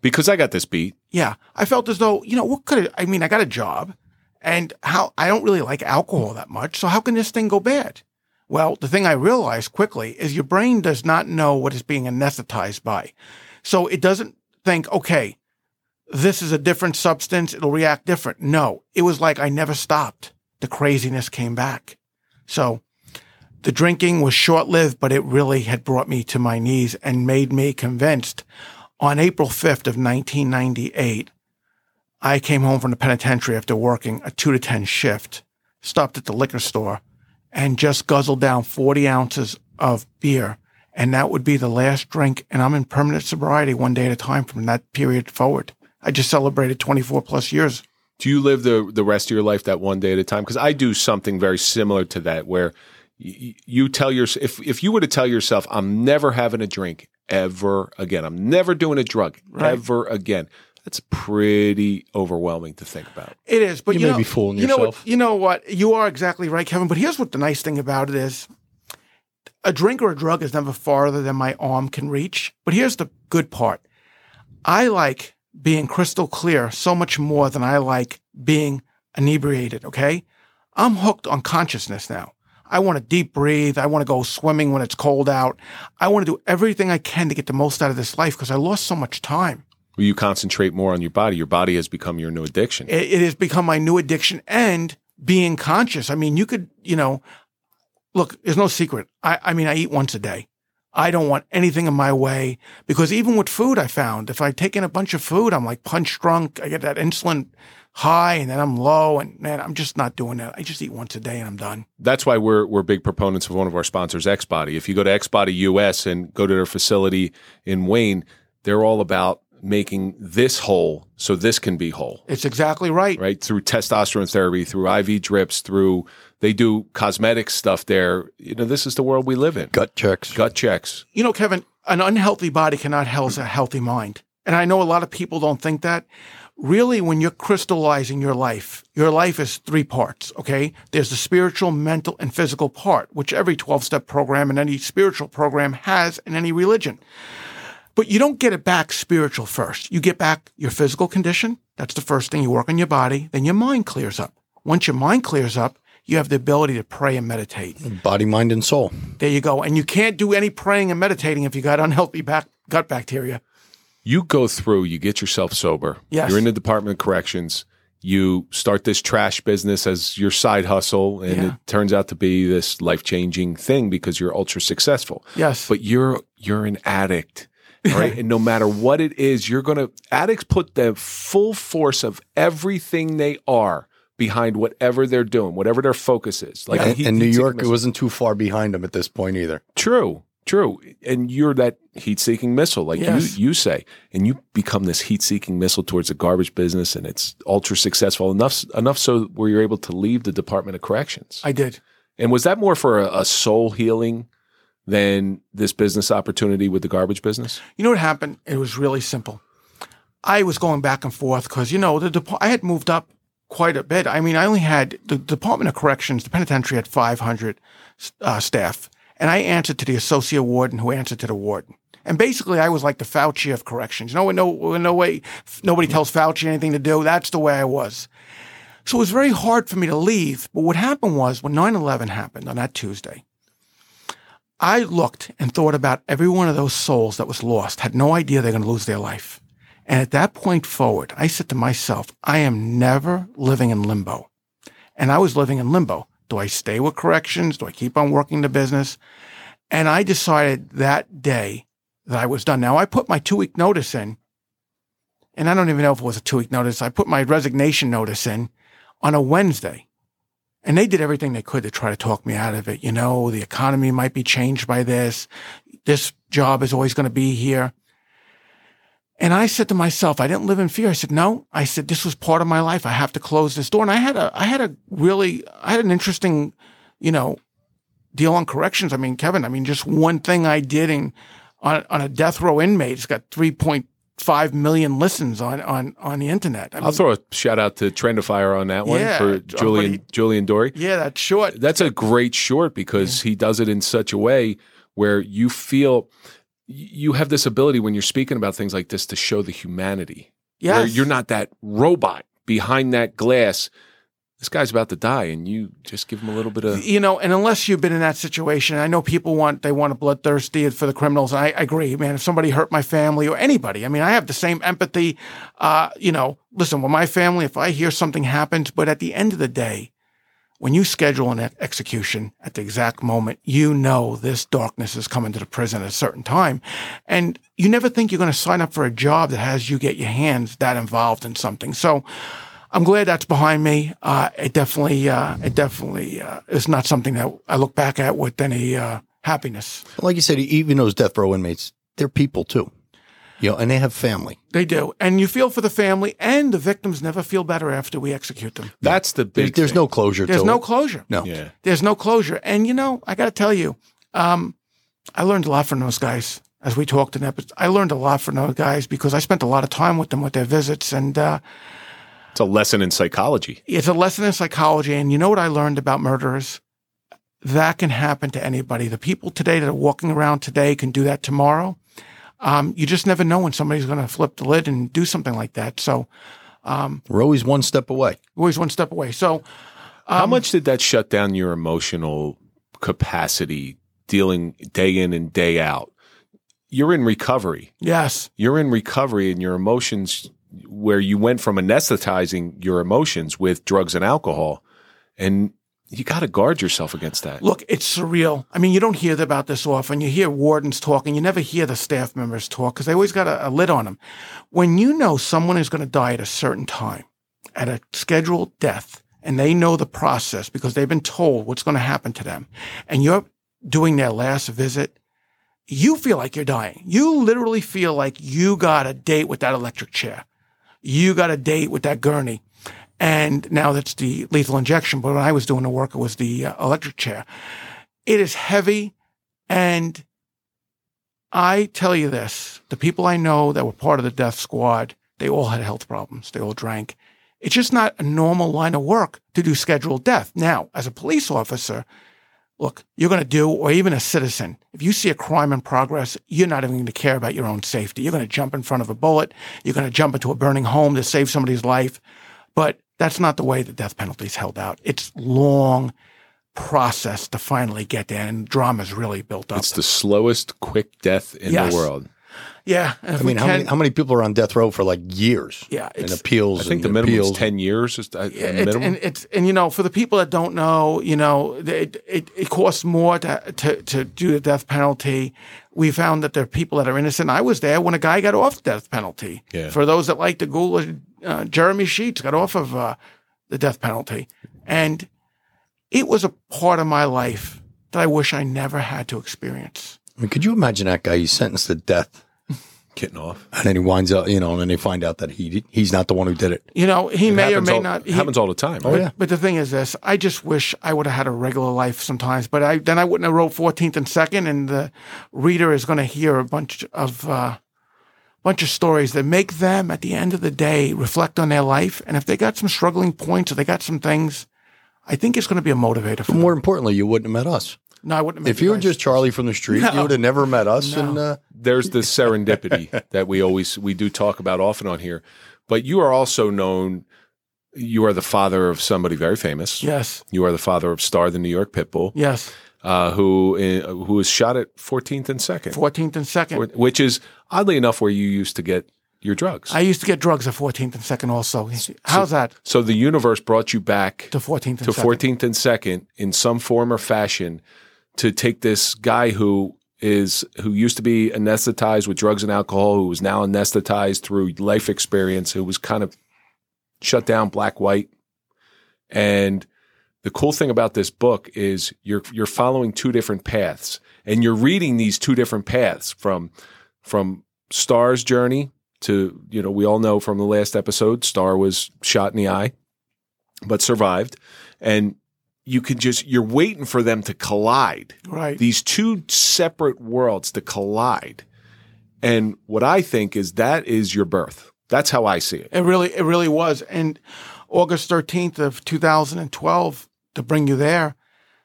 Because I got this beat. Yeah. I felt as though, you know, what could it, I mean, I got a job and how I don't really like alcohol that much. So how can this thing go bad? Well, the thing I realized quickly is your brain does not know what it's being anesthetized by. So it doesn't think, okay, this is a different substance. It'll react different. No, it was like I never stopped. The craziness came back. So the drinking was short lived, but it really had brought me to my knees and made me convinced on April 5th of 1998, I came home from the penitentiary after working a two to 10 shift, stopped at the liquor store and just guzzled down 40 ounces of beer. And that would be the last drink. And I'm in permanent sobriety one day at a time from that period forward. I just celebrated 24 plus years. Do you live the the rest of your life that one day at a time? Because I do something very similar to that, where y- you tell your if if you were to tell yourself, "I'm never having a drink ever again. I'm never doing a drug Right. ever again." That's pretty overwhelming to think about. It is, but You you, may know, be fooling you know what- yourself. you know what? You are exactly right, Kevin. But here's what the nice thing about it is: a drink or a drug is never farther than my arm can reach. But here's the good part: I like being crystal clear so much more than I like being inebriated. Okay, I'm hooked on consciousness now. I want to deep breathe. I want to go swimming when it's cold out. I want to do everything I can to get the most out of this life because I lost so much time. Where you concentrate more on your body. Your body has become your new addiction. it, it has become my new addiction and being conscious. I mean, you could, you know, look, there's no secret. I, I mean, I eat once a day. I don't want anything in my way because even with food, I found if I take in a bunch of food, I'm like punch drunk. I get that insulin high and then I'm low and man, I'm just not doing that. I just eat once a day and I'm done. That's why we're we're big proponents of one of our sponsors, XBody. If you go to XBody US and go to their facility in Wayne, they're all about making this whole so this can be whole. It's exactly right. right? Through testosterone therapy, through IV drips, through they do cosmetic stuff there. You know, this is the world we live in. Gut checks. Gut checks. you know, Kevin, an unhealthy body cannot house a healthy mind. And I know a lot of people don't think that. Really, when you're crystallizing your life, your life is three parts, okay? There's the spiritual, mental, and physical part, which every 12 step program and any spiritual program has in any religion. But you don't get it back spiritual first. You get back your physical condition. That's the first thing. You work on your body. Then your mind clears up. Once your mind clears up, you have the ability to pray and meditate. Body, mind, and soul. There you go. And you can't do any praying and meditating if you got unhealthy back, gut bacteria. You go through, you get yourself sober. Yes. You're in the Department of Corrections. You start this trash business as your side hustle, and Yeah. it turns out to be this life changing thing because you're ultra successful. Yes. But you're you're an addict. All Right. and no matter what it is, you're gonna addicts put the full force of everything they are behind whatever they're doing, whatever their focus is. Like And, he- and New York, it missile. wasn't too far behind them at this point either. True, true. And you're that heat seeking missile, like Yes. you you say, and you become this heat seeking missile towards the garbage business, and it's ultra successful enough enough so where you're able to leave the Department of Corrections. I did. and was that more for a, a soul healing than this business opportunity with the garbage business? You know what happened? It was really simple. I was going back and forth because, you know, the I had moved up quite a bit. I mean, I only had the Department of Corrections, the penitentiary had 500 uh, staff, and I answered to the associate warden who answered to the warden. And basically, I was like the Fauci of corrections. You know, in no, no way, nobody tells Fauci anything to do. That's the way I was. So it was very hard for me to leave. But what happened was when 9 11 happened on that Tuesday, I looked and thought about every one of those souls that was lost, had no idea they're going to lose their life. And at that point forward, I said to myself, I am never living in limbo. And I was living in limbo. Do I stay with corrections? Do I keep on working the business? And I decided that day that I was done. Now I put my two week notice in, and I don't even know if it was a two week notice. I put my resignation notice in on a Wednesday. And they did everything they could to try to talk me out of it. You know, the economy might be changed by this. This job is always going to be here. And I said to myself, I didn't live in fear. I said, no. I said, this was part of my life. I have to close this door. And I had a, I had a really, I had an interesting, you know, deal on corrections. I mean, Kevin, I mean, just one thing I did in, on, on a death row inmate, it's got 3.5 million listens on, on, on the internet. I I'll throw a shout out to Trendifier on that one Yeah, for Julian. Julian Dorey. yeah, that's short. That's a great short because he does it in such a way where you feel you have this ability when you're speaking about things like this to show the humanity. Yes. you're not that robot behind that glass. This guy's about to die, and you just give him a little bit of. you know, and unless you've been in that situation, I know people want they want a bloodthirsty for the criminals. And I, I agree, man. If somebody hurt my family or anybody, I mean, I have the same empathy. Uh, you know, listen, with my family, if I hear something happens, but at the end of the day, when you schedule an execution at the exact moment, you know this darkness is coming to the prison at a certain time, and you never think you're going to sign up for a job that has you get your hands that involved in something. So. I'm glad that's behind me. Uh, it definitely, uh, it definitely uh, is not something that I look back at with any uh, happiness. Like you said, even those death row inmates, they're people too. You know, and they have family. They do, and you feel for the family, and the victims never feel better after we execute them. That's the There's, big. there's thing. no closure There's to no it. closure. No. Yeah. There's no closure, and you know, I got to tell you, um, I learned a lot from those guys as we talked in episodes. I learned a lot from those guys because I spent a lot of time with them with their visits, and uh, It's a lesson in psychology. it's a lesson in psychology. And you know what I learned about murderers? That can happen to anybody. The people today that are walking around today can do that tomorrow. Um, you just never know when somebody's going to flip the lid and do something like that. So We're always one step away. always one step away. So How much did that shut down your emotional capacity dealing day in and day out? You're in recovery. yes, You're in recovery, and your emotions, where you went from anesthetizing your emotions with drugs and alcohol, and you got to guard yourself against that. look, it's surreal. I mean, you don't hear about this often. You hear wardens talking. You never hear the staff members talk because they always got a, a lid on them. When you know someone is going to die at a certain time, at a scheduled death, and they know the process because they've been told what's going to happen to them, and you're doing their last visit, you feel like you're dying. You literally feel like you got a date with that electric chair. You got a date with that gurney. And now that's the lethal injection. But when I was doing the work, it was the uh, electric chair. It is heavy. And I tell you this the people I know that were part of the death squad, they all had health problems. They all drank. It's just not a normal line of work to do scheduled death. Now, as a police officer, look, you're going to do, or even a citizen, if you see a crime in progress, you're not even going to care about your own safety. You're going to jump in front of a bullet. You're going to jump into a burning home to save somebody's life. But that's not the way the death penalty is held out. It's long process to finally get there, and drama's really built up. It's the slowest quick death in Yes. the world. Yeah, I mean, we how many how many people are on death row for like years? Yeah, and appeals. I think the and minimum is ten years. Is that Yeah, the it's, minimum? and it's and you know for the people that don't know, you know, it it, it costs more to, to to do the death penalty. We found that there are people that are innocent. I was there when a guy got off the death penalty. Yeah. For those that like to Google, uh, Jeremy Sheets got off of uh, the death penalty, and it was a part of my life that I wish I never had to experience. I mean, could you imagine that guy? He's sentenced to death, Getting off. and then he winds up, you know, and then they find out that he he's not the one who did it. You know, he It may or may all, not. it he- happens all the time. Oh, yeah. But the thing is this, I just wish I would have had a regular life sometimes, but I then I wouldn't have wrote 14th and 2nd and the reader is going to hear a bunch of uh bunch of stories that make them at the end of the day reflect on their life and if they got some struggling points or they got some things, I think it's going to be a motivator for But them. more importantly, you wouldn't have met us No, I wouldn't have if you were guys- just Charlie from the street. No. You would have never met us. And uh, there's the serendipity that we always we do talk about often on here. But you are also known. You are the father of somebody very famous. Yes. You are the father of Star, the New York Pitbull, Yes. uh, who uh, who was shot at 14th and second, 14th and 2nd. which is oddly enough where you used to get your drugs. I used to get drugs at 14th and 2nd also. How's that? so the universe brought you back To 14th and to 2nd. 14th and second in some form or fashion to take this guy who is who used to be anesthetized with drugs and alcohol who was now anesthetized through life experience who was kind of shut down black white and the cool thing about this book is you're you're following two different paths and you're reading these two different paths from from Star's journey to, you know, we all know from the last episode, Star was shot in the eye, but survived. And you can just, you're waiting for them to collide. Right. These two separate worlds to collide. And what I think is that is your birth. That's how I see it. It really, it really was. And August 13th of 2012, to bring you there,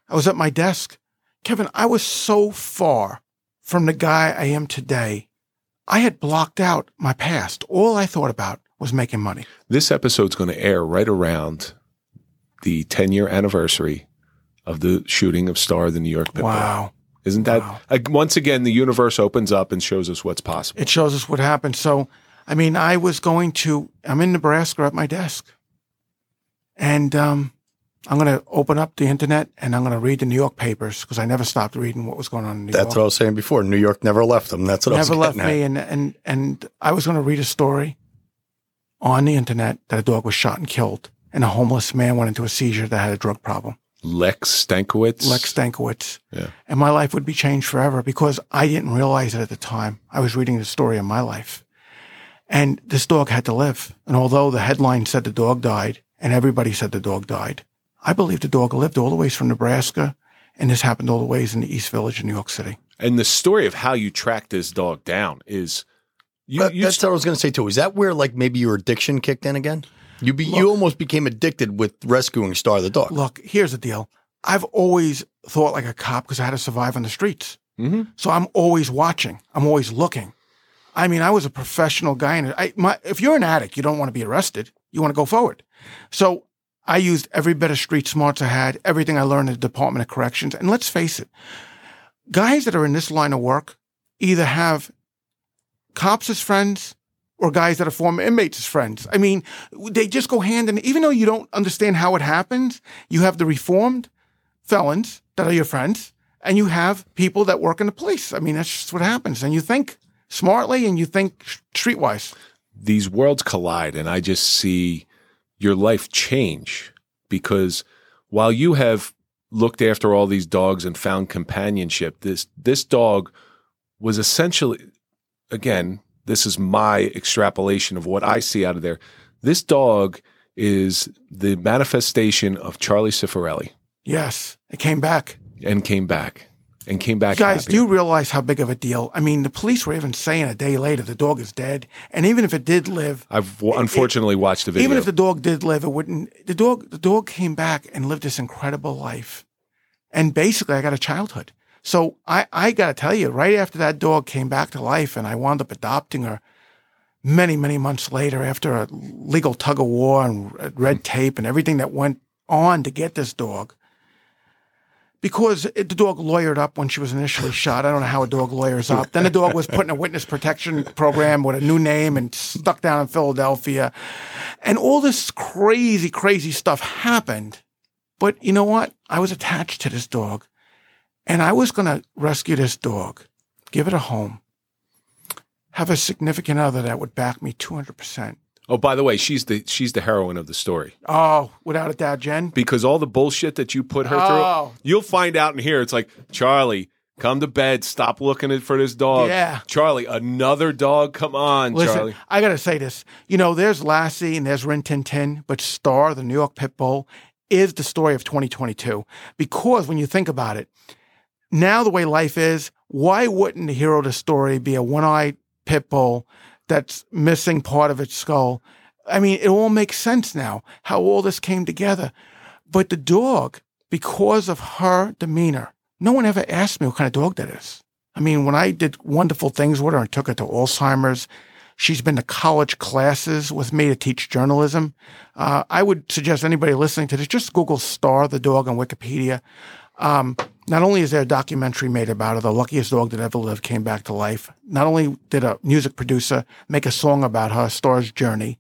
I was at my desk. Kevin, I was so far from the guy I am today. I had blocked out my past. All I thought about was making money. This episode's going to air right around the 10 year anniversary of the shooting of Star, the New York Pit Wow. Isn't that, Wow. like, once again, the universe opens up and shows us what's possible. It shows us what happened. So, I mean, I was going to, I'm in Nebraska at my desk. And um, I'm going to open up the internet and I'm going to read the New York papers because I never stopped reading what was going on in New That's York. what I was saying before. New York never left them. That's what I was saying. never left at. me. And, and, and I was going to read a story on the internet that a dog was shot and killed. And a homeless man went into a seizure that had a drug problem. Lex Stankiewicz. Lex Stankiewicz. Yeah. And my life would be changed forever because I didn't realize it at the time. I was reading the story of my life. And this dog had to live. And although the headline said the dog died and everybody said the dog died, I believe the dog lived all the ways from Nebraska. And this happened all the ways in the East Village in New York City. And the story of how you tracked this dog down is you, But you that's what I was going to say too. Is that where like maybe your addiction kicked in again? You be, you almost became addicted with rescuing Star the dog. Look, here's the deal. I've always thought like a cop because I had to survive on the streets. Mhm. So I'm always watching. I'm always looking. I mean, I was a professional guy. And I, my, if you're an addict, you don't want to be arrested. You want to go forward. So I used every bit of street smarts I had, everything I learned in the Department of Corrections. And let's face it, guys that are in this line of work either have cops as friends or guys that are former inmates as friends. I mean, they just go hand in. Even though you don't understand how it happens, you have the reformed felons that are your friends, and you have people that work in the police. I mean, that's just what happens. And you think smartly, and you think streetwise. these worlds collide and I just see your life change because while you have looked after all these dogs and found companionship, this this dog was essentially again, this is my extrapolation of what I see out of there. This dog is the manifestation of Charlie Cifarelli Yes, it came back. and came back and came back. Guys, happier. do you realize how big of a deal? I mean, the police were even saying a day later the dog is dead, and even if it did live, I've w- unfortunately watched the video. even if the dog did live, it wouldn't. The dog, the dog came back and lived this incredible life, and basically, I got a childhood. So I, I got to tell you, right after that dog came back to life, and I wound up adopting her many, many months later, after a legal tug of war and red tape and everything that went on to get this dog. Because it, the dog lawyered up when she was initially shot. I don't know how a dog lawyers up. Then the dog was put in a witness protection program with a new name and stuck down in Philadelphia. And all this crazy, crazy stuff happened. But you know what? I was attached to this dog and I was going to rescue this dog, give it a home, have a significant other that would back me 200%. oh, by the way, she's the she's the heroine of the story. Oh, without a doubt, Jen. because all the bullshit that you put her Oh. through, you'll find out in here. It's like Charlie, come to bed. Stop looking at- for this dog. Yeah. Charlie, another dog. Come on, Listen, Charlie. I got to say this. You know, there's Lassie and there's Rin Tin Tin, but Star, the New York Pit Bull, is the story of 2022. Because when you think about it, now the way life is, why wouldn't the hero of the story be a one-eyed pit bull that's missing part of its skull? I mean, it all makes sense now how all this came together. But the dog, because of her demeanor, no one ever asked me what kind of dog that is. I mean, when I did wonderful things with her and took her to Alzheimer's, she's been to college classes with me to teach journalism. Uh, I would suggest anybody listening to this just Google Star the dog on Wikipedia. Um, not only is there a documentary made about her, the luckiest dog that ever lived came back to life. Not only did a music producer make a song about her, Star's journey.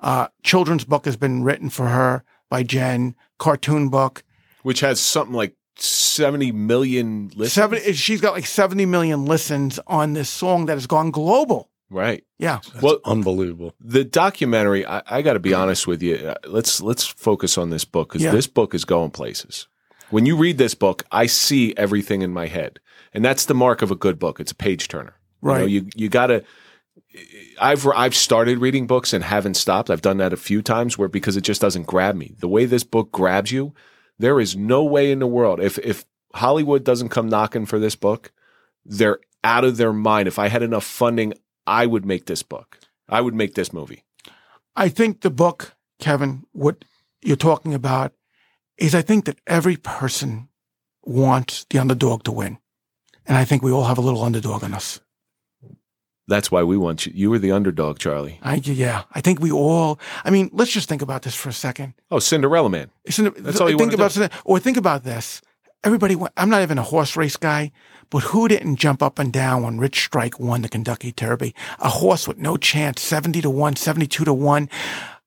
Uh, children's book has been written for her by Jen. Cartoon book. Which has something like seventy million listens. Seven. She's got like seventy million listens on this song that has gone global. Right. Yeah. well, Unbelievable. the documentary. I, I got to be honest with you. Uh, Let's let's focus on this book because Yeah. this book is going places. When you read this book, I see everything in my head, and that's the mark of a good book. It's a page turner. You, know, Right. you you gotta I've I've started reading books and haven't stopped. I've done that a few times where because it just doesn't grab me. The way this book grabs you, there is no way in the world if if Hollywood doesn't come knocking for this book, they're out of their mind. If I had enough funding, I would make this book. I would make this movie. I think the book, Kevin, what you're talking about is I think that every person wants the underdog to win. And I think we all have a little underdog in us. That's why we want you. You were the underdog, Charlie. I, yeah, I think we all. I mean, let's just think about this for a second. Oh, Cinderella Man. It, That's all you think about do. or think about this. Everybody, went, I'm not even a horse race guy, but who didn't jump up and down when Rich Strike won the Kentucky Derby? A horse with no chance, 70 to 1, 72 to 1,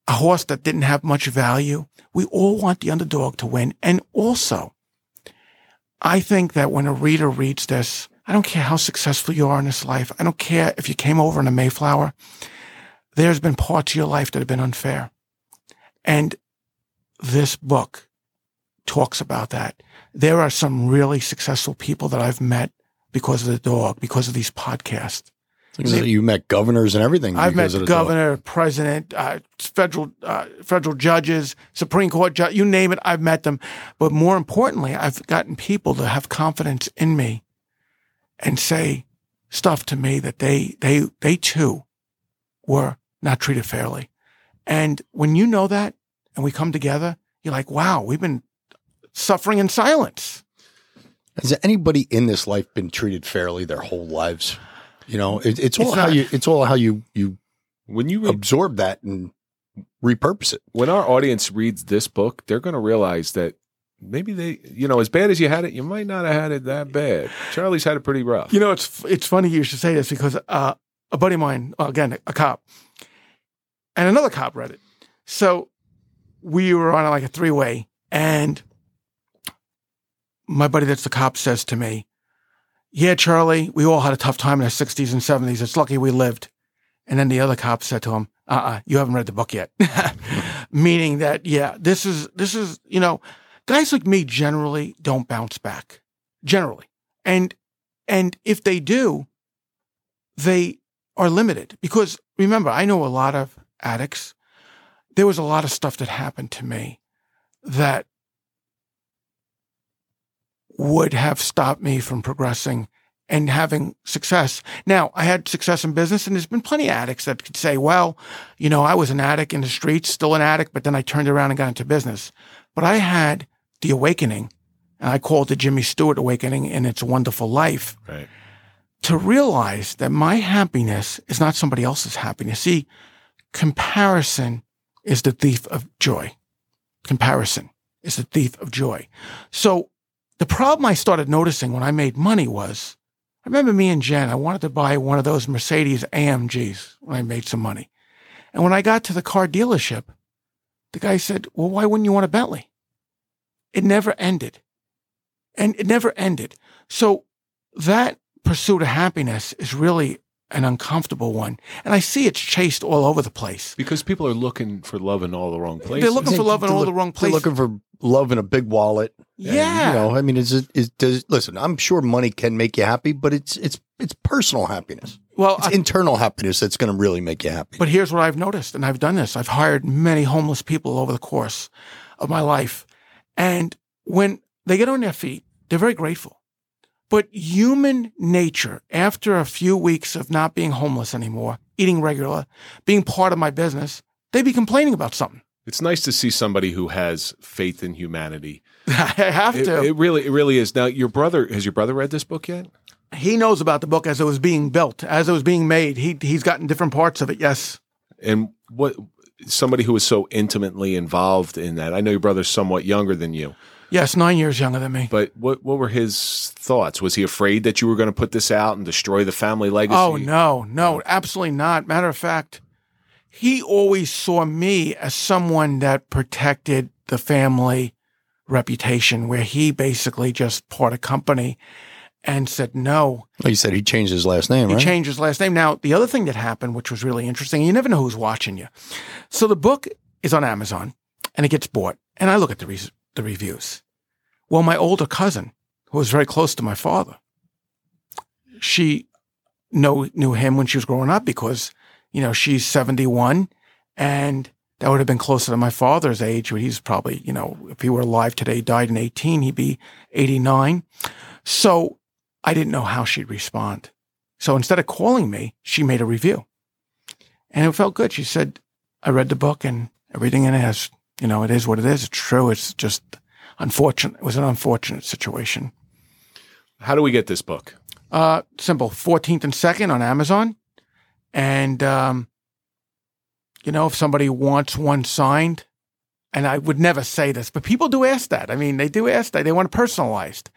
a horse that didn't have much value. We all want the underdog to win. And also, I think that when a reader reads this, I don't care how successful you are in this life. I don't care if you came over in a Mayflower. There's been parts of your life that have been unfair. And this book talks about that. There are some really successful people that I've met because of the dog, because of these podcasts. You met governors and everything. I've met because of the the governor, president, uh, federal uh, federal judges, Supreme Court judge, you name it, I've met them. But more importantly, I've gotten people to have confidence in me and say stuff to me that they they they too were not treated fairly. And when you know that, and we come together, you're like, wow, we've been suffering in silence. Has anybody in this life been treated fairly their whole lives? You know, it, it's all It's how not. you. It's all how you you When you read, absorb that and repurpose it. when our audience reads this book, they're going to realize that maybe they, you know, as bad as you had it, you might not have had it that bad. Charlie's had it pretty rough. You know, it's it's funny you should say this because uh, a buddy of mine, again, a cop, and another cop read it. So we were on like a three way, and my buddy that's the cop says to me, "Yeah, Charlie, we all had a tough time in the '60s and '70s. It's lucky we lived." And then the other cop said to him, "Uh, uh you haven't read the book yet," meaning that yeah, this is this is you know, guys like me generally don't bounce back, generally, and and if they do, they are limited because remember, I know a lot of addicts. There was a lot of stuff that happened to me that would have stopped me from progressing and having success. Now, I had success in business, and there's been plenty of addicts that could say, well, you know, I was an addict in the streets, still an addict, but then I turned around and got into business. But I had the awakening, and I called it the Jimmy Stewart awakening in It's a Wonderful Life Right. to realize that my happiness is not somebody else's happiness. See, comparison is the thief of joy. Comparison is the thief of joy. So the problem I started noticing when I made money was, I remember me and Jen, I wanted to buy one of those Mercedes AMGs when I made some money. And when I got to the car dealership, the guy said, well, why wouldn't you want a Bentley? It never ended. And it never ended. So that pursuit of happiness is really an uncomfortable one. And I see it's chased all over the place. Because people are looking for love in all the wrong places. They're looking for love in all look- the wrong They're places. looking for love in a big wallet. And, Yeah. you know, I mean, is it is does listen? I'm sure money can make you happy, but it's it's it's personal happiness. well, It's I- internal happiness that's going to really make you happy. But here's what I've noticed, and I've done this. I've hired many homeless people over the course of my life. And when they get on their feet, they're very grateful. But human nature, after a few weeks of not being homeless anymore, eating regular, being part of my business, they'd be complaining about something. It's nice to see somebody who has faith in humanity. I have It, to. it really, it really is. Now, your brother has your brother read this book yet? he knows about the book as it was being built, as it was being made. He he's gotten different parts of it. Yes. And what somebody who is so intimately involved in that? I know your brother's somewhat younger than you, Yes, nine years younger than me. but what what were his thoughts? Was he afraid that you were going to put this out and destroy the family legacy? Oh no, no, absolutely not. Matter of fact, he always saw me as someone that protected the family reputation, where he basically just bought a company and said no. Like you said, he changed his last name, He right? changed his last name. Now, the other thing that happened, which was really interesting, you never know who's watching you. So the book is on Amazon and it gets bought, and I look at the re- the reviews. Well, my older cousin, who was very close to my father, she know, knew him when she was growing up because you know, she's 71 and that would have been closer to my father's age. He's probably, you know, if he were alive today, died in 18, he'd be 89. So I didn't know how she'd respond. So instead of calling me, she made a review. And it felt good. She said, I read the book and everything in it has, you know, it is what it is. It's true. It's just unfortunate. It was an unfortunate situation. How do we get this book? Uh, simple. 14th and 2nd on Amazon. And, um, you know, if somebody wants one signed, and I would never say this, but people do ask that. I mean, they do ask that. They want it personalized.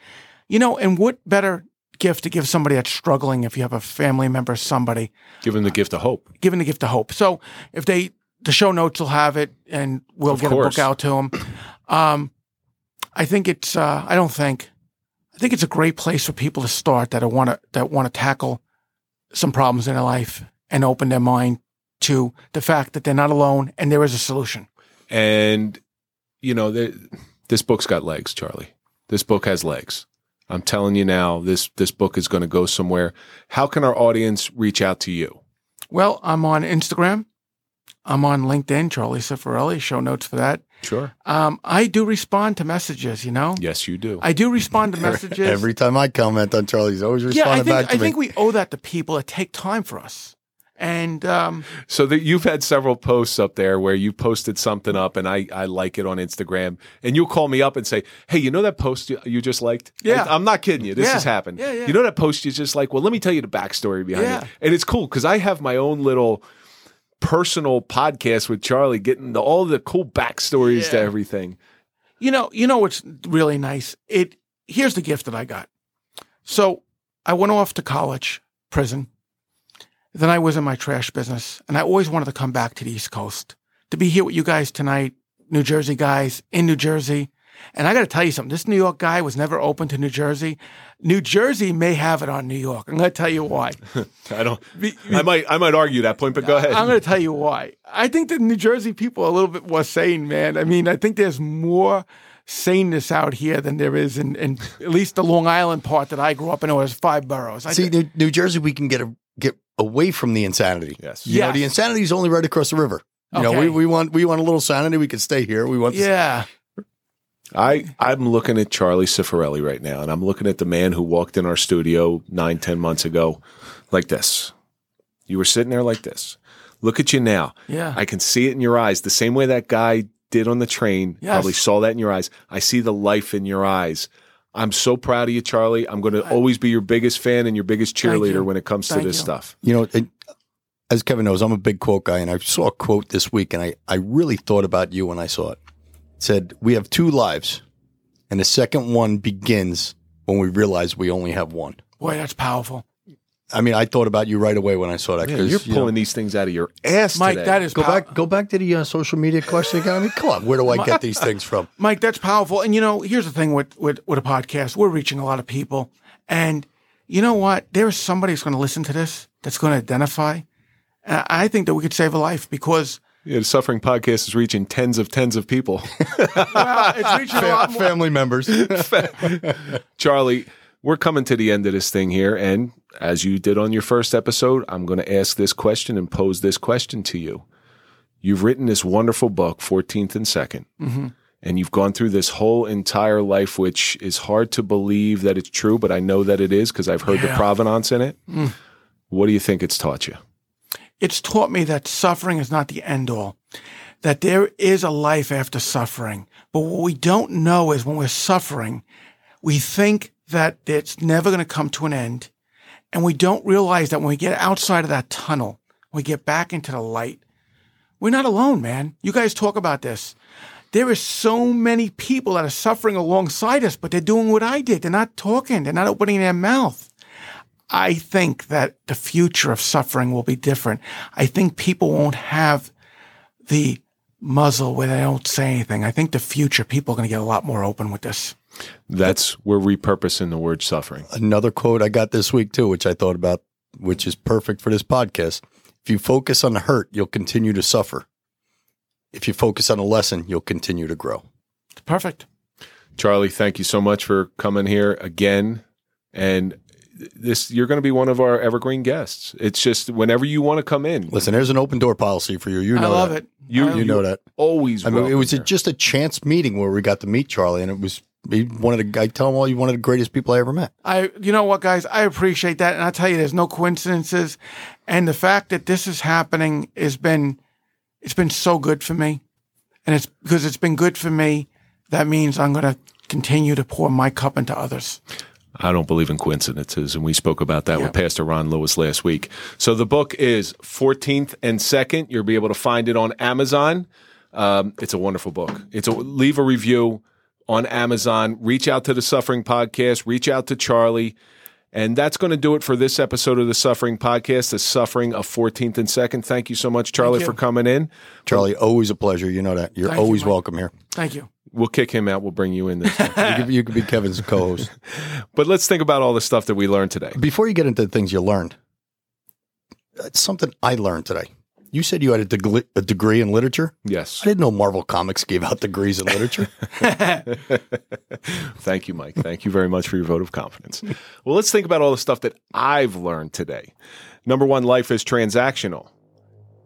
You know, and what better gift to give somebody that's struggling if you have a family member, somebody, Give them the gift of hope. giving the gift of hope. So if they, the show notes will have it and we'll Of get course. a book out to them. Um, I think it's, uh, I don't think, I think it's a great place for people to start that want to, that want to tackle some problems in their life and open their mind to the fact that they're not alone and there is a solution. And you know, th this book's got legs, Charlie. This book has legs. I'm telling you now, this this book is going to go somewhere. How can our audience reach out to you? Well, I'm on Instagram. I'm on LinkedIn, Charlie Cifarelli, show notes for that. Sure. Um, I do respond to messages, you know? Yes, you do. I do respond to messages. Every time I comment on Charlie's always yeah, I responding think, back to I me. think we owe that to people that take time for us. And um, So that you've had several posts up there where you posted something up, and I I like it on Instagram, and you'll call me up and say, "Hey, you know that post you, you just liked? Yeah. I, am not kidding you. This Yeah. has happened. Yeah, yeah. You know that post you just like? Well, let me tell you the backstory behind Yeah. it, and it's cool because I have my own little personal podcast with Charlie, getting the, all the cool backstories to everything. you know, you know what's really nice? It here's the gift that I got. So I went off to college, prison. Then I was in my trash business, and I always wanted to come back to the East Coast to be here with you guys tonight, New Jersey guys in New Jersey. And I got to tell you something. This New York guy was never open to New Jersey. New Jersey may have it on New York. I'm going to tell you why. I don't. I might. I might argue that point, but go ahead. I'm going to tell you why. I think the New Jersey people are a little bit more sane, man. I mean, I think there's more saneness out here than there is in, in at least the Long Island part that I grew up in. It was five boroughs. I See, thi- New, New Jersey, we can get a, get away from the insanity. yes. You know, the insanity is only right across the river. You know, we, we want we want a little sanity. We can stay here. We want yeah. I I'm looking at Charlie Cifarelli right now, and I'm looking at the man who walked in our studio nine ten months ago, like this. You were sitting there like this. Look at you now. Yeah. I can see it in your eyes, the same way that guy did on the train. Yes. Probably saw that in your eyes. I see the life in your eyes. I'm so proud of you, Charlie. I'm going to always be your biggest fan and your biggest cheerleader when it comes to Thank this you. stuff. You know, it, as Kevin knows, I'm a big quote guy, and I saw a quote this week, and I, I really thought about you when I saw it. It said, We have two lives, and the second one begins when we realize we only have one. Boy, that's powerful. I mean, I thought about you right away when I saw that. Man, 'cause, you're you pulling know, these things out of your ass Mike, today. that is go pow- back, go back to the uh, social media question again. I mean, come on, where do I get these things from? Mike, that's powerful. And you know, here's the thing with, with, with a podcast, we're reaching a lot of people. And you know what? There's somebody that's going to listen to this that's going to identify. And I think that we could save a life because Yeah, the Suffering Podcast is reaching tens of tens of people. well, it's reaching a lot more. Family members. Charlie, we're coming to the end of this thing here. And as you did on your first episode, I'm going to ask this question and pose this question to you. You've written this wonderful book, 14th and 2nd, mm-hmm. and you've gone through this whole entire life, which is hard to believe that it's true, but I know that it is because I've heard the provenance in it. Mm. What do you think it's taught you? it's taught me that suffering is not the end all, that there is a life after suffering. But what we don't know is when we're suffering, we think that it's never going to come to an end. And we don't realize that when we get outside of that tunnel, we get back into the light, we're not alone, man. You guys talk about this. There is so many people that are suffering alongside us, but they're doing what I did. They're not talking. They're not opening their mouth. I think that the future of suffering will be different. I think people won't have the muzzle where they don't say anything. I think the future people are going to get a lot more open with this. That's we're repurposing the word suffering. Another quote I got this week too, which I thought about, which is perfect for this podcast. If you focus on the hurt, you'll continue to suffer. If you focus on the lesson, you'll continue to grow. Perfect. Charlie, thank you so much for coming here again. And this you're going to be one of our evergreen guests. It's just whenever you want to come in, Listen, there's an open door policy for you. You I know love that. it. You- You know that. always. I mean, it was a, just a chance meeting where we got to meet Charlie, and it was he one of the. I tell him all, you one of the greatest people I ever met. I, you know what, guys, I appreciate that, and I tell you, there's no coincidences, and the fact that this is happening has been, it's been so good for me, and it's because it's been good for me. That means I'm going to continue to pour my cup into others. I don't believe in coincidences, and we spoke about that with Pastor Ron Lewis last week. So the book is 14th and Second. You'll be able to find it on Amazon. Um, it's a wonderful book. It's a leave a review on Amazon. Reach out to the Suffering Podcast. Reach out to Charlie. And that's going to do it for this episode of the Suffering Podcast, the Suffering of 14th and Second. Thank you so much, Charlie, for coming in. Charlie, always a pleasure. You know that. You're Thank you, always Mike. welcome here. Thank you. We'll kick him out. We'll bring you in this time. You could, you could be Kevin's co-host. but let's think about all the stuff that we learned today. Before you get into the things you learned, it's something I learned today. You said you had a, degli- a degree in literature. Yes. I didn't know Marvel Comics gave out degrees in literature. Thank you, Mike. Thank you very much for your vote of confidence. Well, let's think about all the stuff that I've learned today. Number one, life is transactional.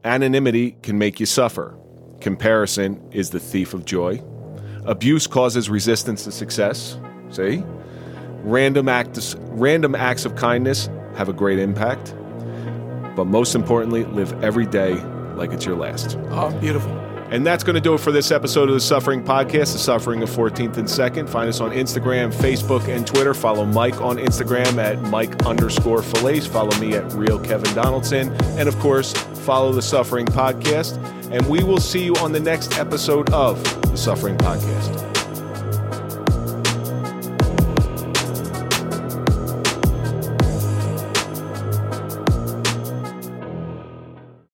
Anonymity can make you suffer. Comparison is the thief of joy. Abuse causes resistance to success. See? Random acts, random acts of kindness have a great impact. But most importantly, live every day like it's your last. Oh, beautiful. And that's going to do it for this episode of the Suffering Podcast, the Suffering of 14th and 2nd. Find us on Instagram, Facebook, and Twitter. Follow Mike on Instagram at Mike underscore Failace. Follow me at Real Kevin Donaldson. And of course, follow the Suffering Podcast. And we will see you on the next episode of the Suffering Podcast.